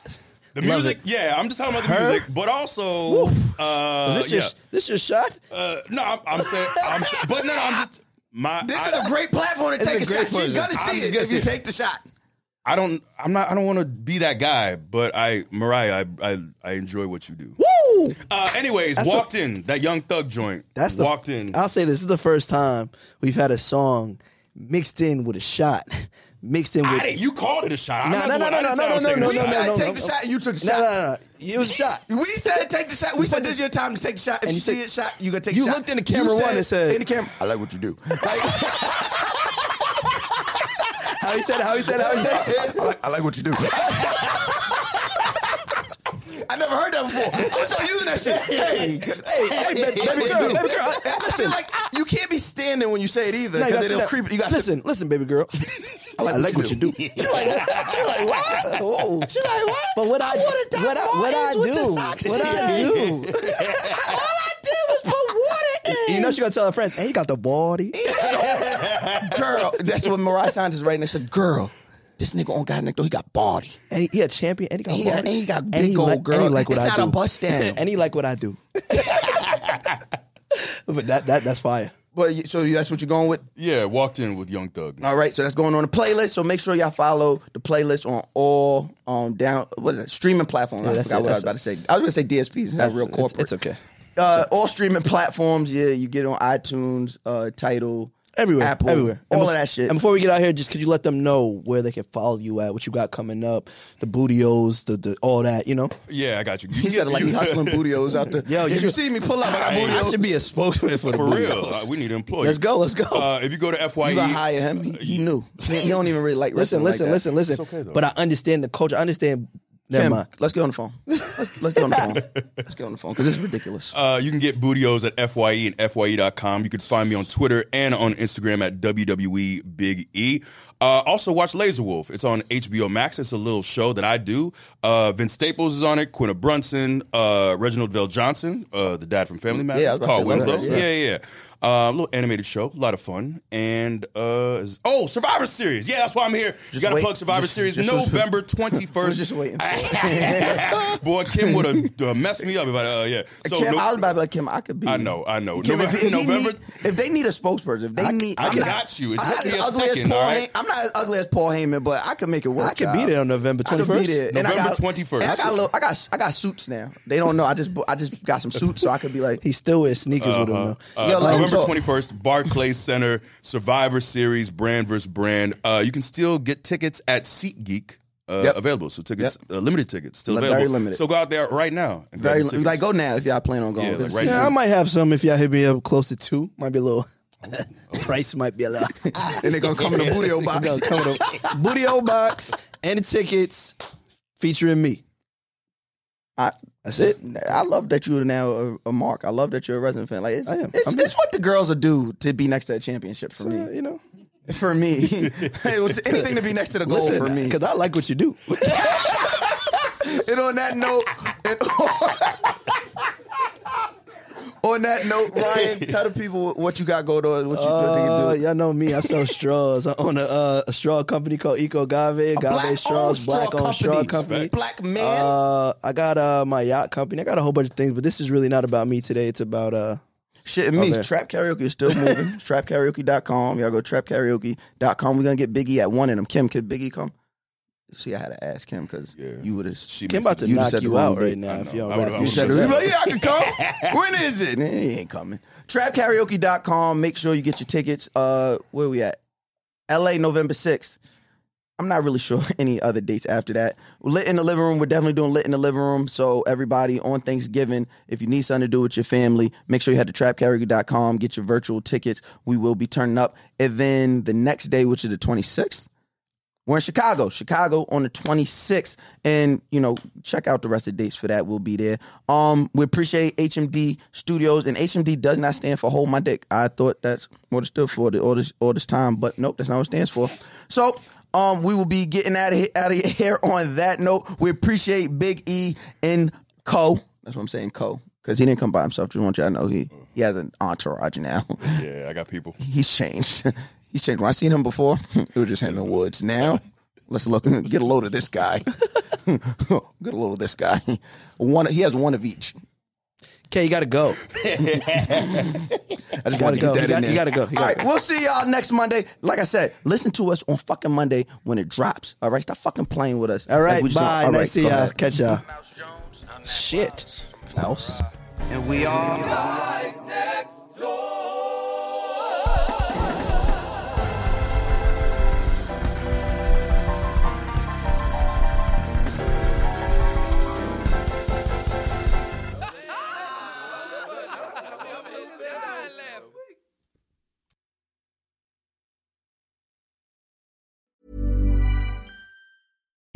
Speaker 6: The
Speaker 5: Love
Speaker 6: music,
Speaker 5: it.
Speaker 6: yeah, I'm just talking about the
Speaker 5: Her?
Speaker 6: music, but also, uh,
Speaker 5: Is this
Speaker 6: yeah.
Speaker 5: your this your shot?
Speaker 6: Uh, no, I'm, I'm saying, I'm, sa- but no, no, I'm just my.
Speaker 4: This
Speaker 6: I,
Speaker 4: is a great platform to take
Speaker 5: a
Speaker 4: a,
Speaker 5: great
Speaker 4: shot. She's
Speaker 5: version.
Speaker 4: gonna
Speaker 5: I'm
Speaker 4: see it
Speaker 5: gonna
Speaker 4: if you
Speaker 5: it.
Speaker 4: take the shot.
Speaker 6: I don't. I'm not. I don't want to be that guy, but I, Mariah, I, I, I enjoy what you do.
Speaker 5: Woo!
Speaker 6: Uh, anyways,
Speaker 5: That's
Speaker 6: walked in that Young Thug joint.
Speaker 5: That's the
Speaker 6: walked in.
Speaker 5: I'll say this, this is the first time we've had a song mixed in with a shot, mixed in
Speaker 6: I
Speaker 5: with.
Speaker 6: didn't- you called it a shot. I'm
Speaker 5: No,
Speaker 6: not
Speaker 5: no,
Speaker 6: the one-
Speaker 5: no,
Speaker 6: I
Speaker 5: no,
Speaker 6: didn't
Speaker 5: no,
Speaker 6: say I was
Speaker 5: no,
Speaker 6: taking
Speaker 5: no,
Speaker 4: We
Speaker 5: no,
Speaker 6: shot.
Speaker 4: said
Speaker 5: no,
Speaker 4: take
Speaker 5: no.
Speaker 4: the shot, and you took the
Speaker 5: no,
Speaker 4: shot.
Speaker 5: no, no, no. It was a shot.
Speaker 4: We said take the shot. We said this is your time to take the shot. If
Speaker 5: And
Speaker 4: you
Speaker 5: you
Speaker 4: see
Speaker 5: said-
Speaker 4: it shot, you gonna take
Speaker 5: you
Speaker 4: the shot.
Speaker 5: looked in the camera one and said-
Speaker 4: in the camera, I like what you do.
Speaker 5: How he said it? How he said it? How he said it?
Speaker 4: I like, I like what you do. I never heard that before. I'm start using that shit. Hey, hey, hey, baby, baby girl, baby girl. I, I feel like you can't be standing when you say it either
Speaker 5: No, you
Speaker 4: it'll creep. You got
Speaker 5: listen, listen, baby girl. I like, what you do. You're like, you're like, what? Oh.
Speaker 4: She like what?
Speaker 5: But what I,
Speaker 4: Doc
Speaker 5: what I, what I
Speaker 4: Martens with the
Speaker 5: do, what. I do.
Speaker 4: All I did was put water in.
Speaker 5: You know she gonna tell her friends, "Hey, you got the body."
Speaker 4: girl, that's what Mariah Saunders right now said. Girl, this nigga on got neck though. He got body.
Speaker 5: And he, he a champion, and he got
Speaker 4: He
Speaker 5: body.
Speaker 4: and he got
Speaker 5: And
Speaker 4: big
Speaker 5: he
Speaker 4: old
Speaker 5: like,
Speaker 4: girl.
Speaker 5: And he like what
Speaker 4: It's
Speaker 5: I
Speaker 4: not
Speaker 5: do.
Speaker 4: a bust down.
Speaker 5: and he like what I do. but that that that's fire.
Speaker 4: But so that's what you're going with.
Speaker 6: Yeah, walked in with Young Thug.
Speaker 4: All right, so that's going on the playlist. So make sure y'all follow the playlist on all um down what is it streaming platforms.
Speaker 5: Yeah,
Speaker 4: I
Speaker 5: that's
Speaker 4: forgot
Speaker 5: it,
Speaker 4: what I was
Speaker 5: that's
Speaker 4: about to say. I was going to say DSPs. It's not real
Speaker 5: It's-
Speaker 4: corporate.
Speaker 5: It's, okay.
Speaker 4: Uh, all streaming platforms. Yeah, you get on iTunes, uh, Tidal,
Speaker 5: Everywhere,
Speaker 4: Apple,
Speaker 5: everywhere.
Speaker 4: all
Speaker 5: And
Speaker 4: of that shit.
Speaker 5: And before we get out here, just could you let them know where they can follow you at, what you got coming up, the bootios, the the all that, you know?
Speaker 6: Yeah, I got you. you
Speaker 4: He
Speaker 6: can
Speaker 4: said like he husling bootios out there.
Speaker 5: Yo,
Speaker 4: if
Speaker 5: you
Speaker 4: you see me pull up, I got bootios.
Speaker 5: I should be a spokesman for the
Speaker 6: For real,
Speaker 5: bootios.
Speaker 6: uh, we need an employee.
Speaker 5: Let's go, let's go.
Speaker 6: Uh, if you go to FYE,
Speaker 4: You gotta hire him. He, he knew. He, he don't even really like
Speaker 5: listen, listen,
Speaker 4: like
Speaker 5: listen,
Speaker 4: that.
Speaker 5: listen.
Speaker 6: okay,
Speaker 5: but I understand the culture. I understand. Never
Speaker 4: Kim,
Speaker 5: mind.
Speaker 4: let's get on the phone. Let's, let's get on the phone. Let's get on the phone because it's ridiculous.
Speaker 6: Uh, you can get Bootios at FYE and FYE.com. You can find me on Twitter and on Instagram at WWE Big E. Uh, also, watch Laser Wolf. It's on HBO Max. It's a little show that I do. Uh, Vince Staples is on it, Quinta Brunson, uh, Reginald VelJohnson, uh, the dad from Family Matters,
Speaker 4: Yeah,
Speaker 6: Carl Winslow.
Speaker 4: that,
Speaker 6: Yeah, yeah. yeah. Uh, a little animated show, a lot of fun. And, uh, oh, Survivor Series. Yeah, that's why I'm here. you got to plug Survivor
Speaker 4: Just-
Speaker 6: Series
Speaker 4: just
Speaker 6: November 21st.
Speaker 4: was just waiting for
Speaker 6: Boy, Kim would have uh, messed me up if I. Uh, yeah. So
Speaker 4: Kim,
Speaker 6: no-
Speaker 4: I was about to be like Kim. I could be.
Speaker 6: I know, I know.
Speaker 4: Kim,
Speaker 6: November,
Speaker 4: if, if,
Speaker 6: November
Speaker 4: need, if they need a spokesperson, if they
Speaker 5: I-
Speaker 4: need,
Speaker 5: I
Speaker 4: I'm not-
Speaker 6: got you. It
Speaker 4: I'm
Speaker 6: took
Speaker 4: not
Speaker 6: me a
Speaker 4: as ugly as
Speaker 6: second,
Speaker 4: Paul
Speaker 6: all right?
Speaker 4: Hay- I'm not as ugly as Paul Heyman, but I can make it work.
Speaker 5: I could be there on November
Speaker 4: I could be
Speaker 5: 21st.
Speaker 4: there. And I
Speaker 6: November
Speaker 4: got-
Speaker 6: 21st.
Speaker 4: And I got, a little, I got, I got suits now. They don't know. I just, I just got some suits, so I could be like,
Speaker 5: He still wears sneakers with him.
Speaker 6: Uh,
Speaker 4: Yo, like,
Speaker 6: November
Speaker 4: so-
Speaker 6: twenty first, Barclays Center Survivor Series, brand versus brand. Uh, you can still get tickets at SeatGeek. Uh,
Speaker 4: Yep.
Speaker 6: Available, so tickets, uh, limited tickets, still available.
Speaker 4: very limited.
Speaker 6: So go out there right now. And
Speaker 4: very,
Speaker 6: your tickets.
Speaker 4: like, go now if y'all plan on going.
Speaker 6: Yeah, like, right
Speaker 5: Yeah, I might have some if y'all hit me up close to two. Might be a little. price might be a little.
Speaker 4: and they're gonna come in a booty box.
Speaker 5: Gonna come with a booty box and the tickets featuring me.
Speaker 4: I,
Speaker 5: That's it.
Speaker 4: I love that you're now a, a mark. I love that you're a resident fan. Like it's,
Speaker 5: I am.
Speaker 4: it's, it's what the girls will do to be next to a championship for
Speaker 5: Uh,
Speaker 4: me.
Speaker 5: you know,
Speaker 4: For me, it was anything to be next to the goal
Speaker 5: listen,
Speaker 4: for me.
Speaker 5: because I like what you do.
Speaker 4: And on that note, on that note, Ryan, tell the people what you got going on. What you, what they
Speaker 5: Uh,
Speaker 4: can do.
Speaker 5: y'all know me. I sell straws. I own a, uh, a straw company called Eco Agave. Agave straws,
Speaker 4: straw
Speaker 5: black owned straw
Speaker 4: company. Black man.
Speaker 5: Uh, I got uh, my yacht company. I got a whole bunch of things, but this is really not about me today. It's about uh,
Speaker 4: Shit, and me.
Speaker 5: Okay.
Speaker 4: Trap karaoke is still moving. Trapkaraoke.com. Y'all go trapkaraoke.com. We're gonna get Biggie at one of them. Kim, could Biggie come? See, I had to ask him because
Speaker 6: Yeah.
Speaker 4: you would have.
Speaker 6: She
Speaker 5: Kim about to knock you out right now if you don't
Speaker 6: I would've-
Speaker 5: rap
Speaker 6: I
Speaker 5: this
Speaker 4: You said,
Speaker 5: shit.
Speaker 6: would've-
Speaker 4: yeah, I can come. when is it? He ain't coming. Trapkaraoke.com. Make sure you get your tickets. Uh, where we at? LA, November 6th. I'm not really sure any other dates after that. Lit in the living room. We're definitely doing lit in the living room. So everybody on Thanksgiving, if you need something to do with your family, make sure you head to trapkaraoke.com, get your virtual tickets. We will be turning up. And then the next day, which is the 26th, we're in Chicago, Chicago on the 26th. And, you know, check out the rest of the dates for that. We'll be there. Um, we appreciate HMD Studios. And HMD does not stand for Hold My Dick. I thought that's what it stood for all this, all this time. But nope, that's not what it stands for. So um, we will be getting out of here, out of here on that note. We appreciate Big E and Co. That's what I'm saying, Co. Because he didn't come by himself. Just want y'all to know he, he has an entourage now.
Speaker 6: Yeah, I got people.
Speaker 4: He's changed. He's changed. When I seen him before, it was just him in the woods. Now, let's look. Get a load of this guy. get a load of this guy. One. He has one of each.
Speaker 5: Okay, you gotta go.
Speaker 4: I just
Speaker 5: gotta go.
Speaker 4: get that
Speaker 5: You
Speaker 4: in
Speaker 5: got-
Speaker 4: there.
Speaker 5: you gotta go. You
Speaker 4: All
Speaker 5: gotta
Speaker 4: right, we'll see y'all next Monday. Like I said, listen to us on fucking Monday when it drops. All right, stop fucking playing with us.
Speaker 5: All right,
Speaker 4: Like we just
Speaker 5: bye.
Speaker 4: don't- all
Speaker 5: nice
Speaker 4: right,
Speaker 5: see
Speaker 4: go
Speaker 5: y'all.
Speaker 4: ahead.
Speaker 5: Catch y'all.
Speaker 2: Mouse Jones.
Speaker 5: Shit, mouse.
Speaker 2: And we are.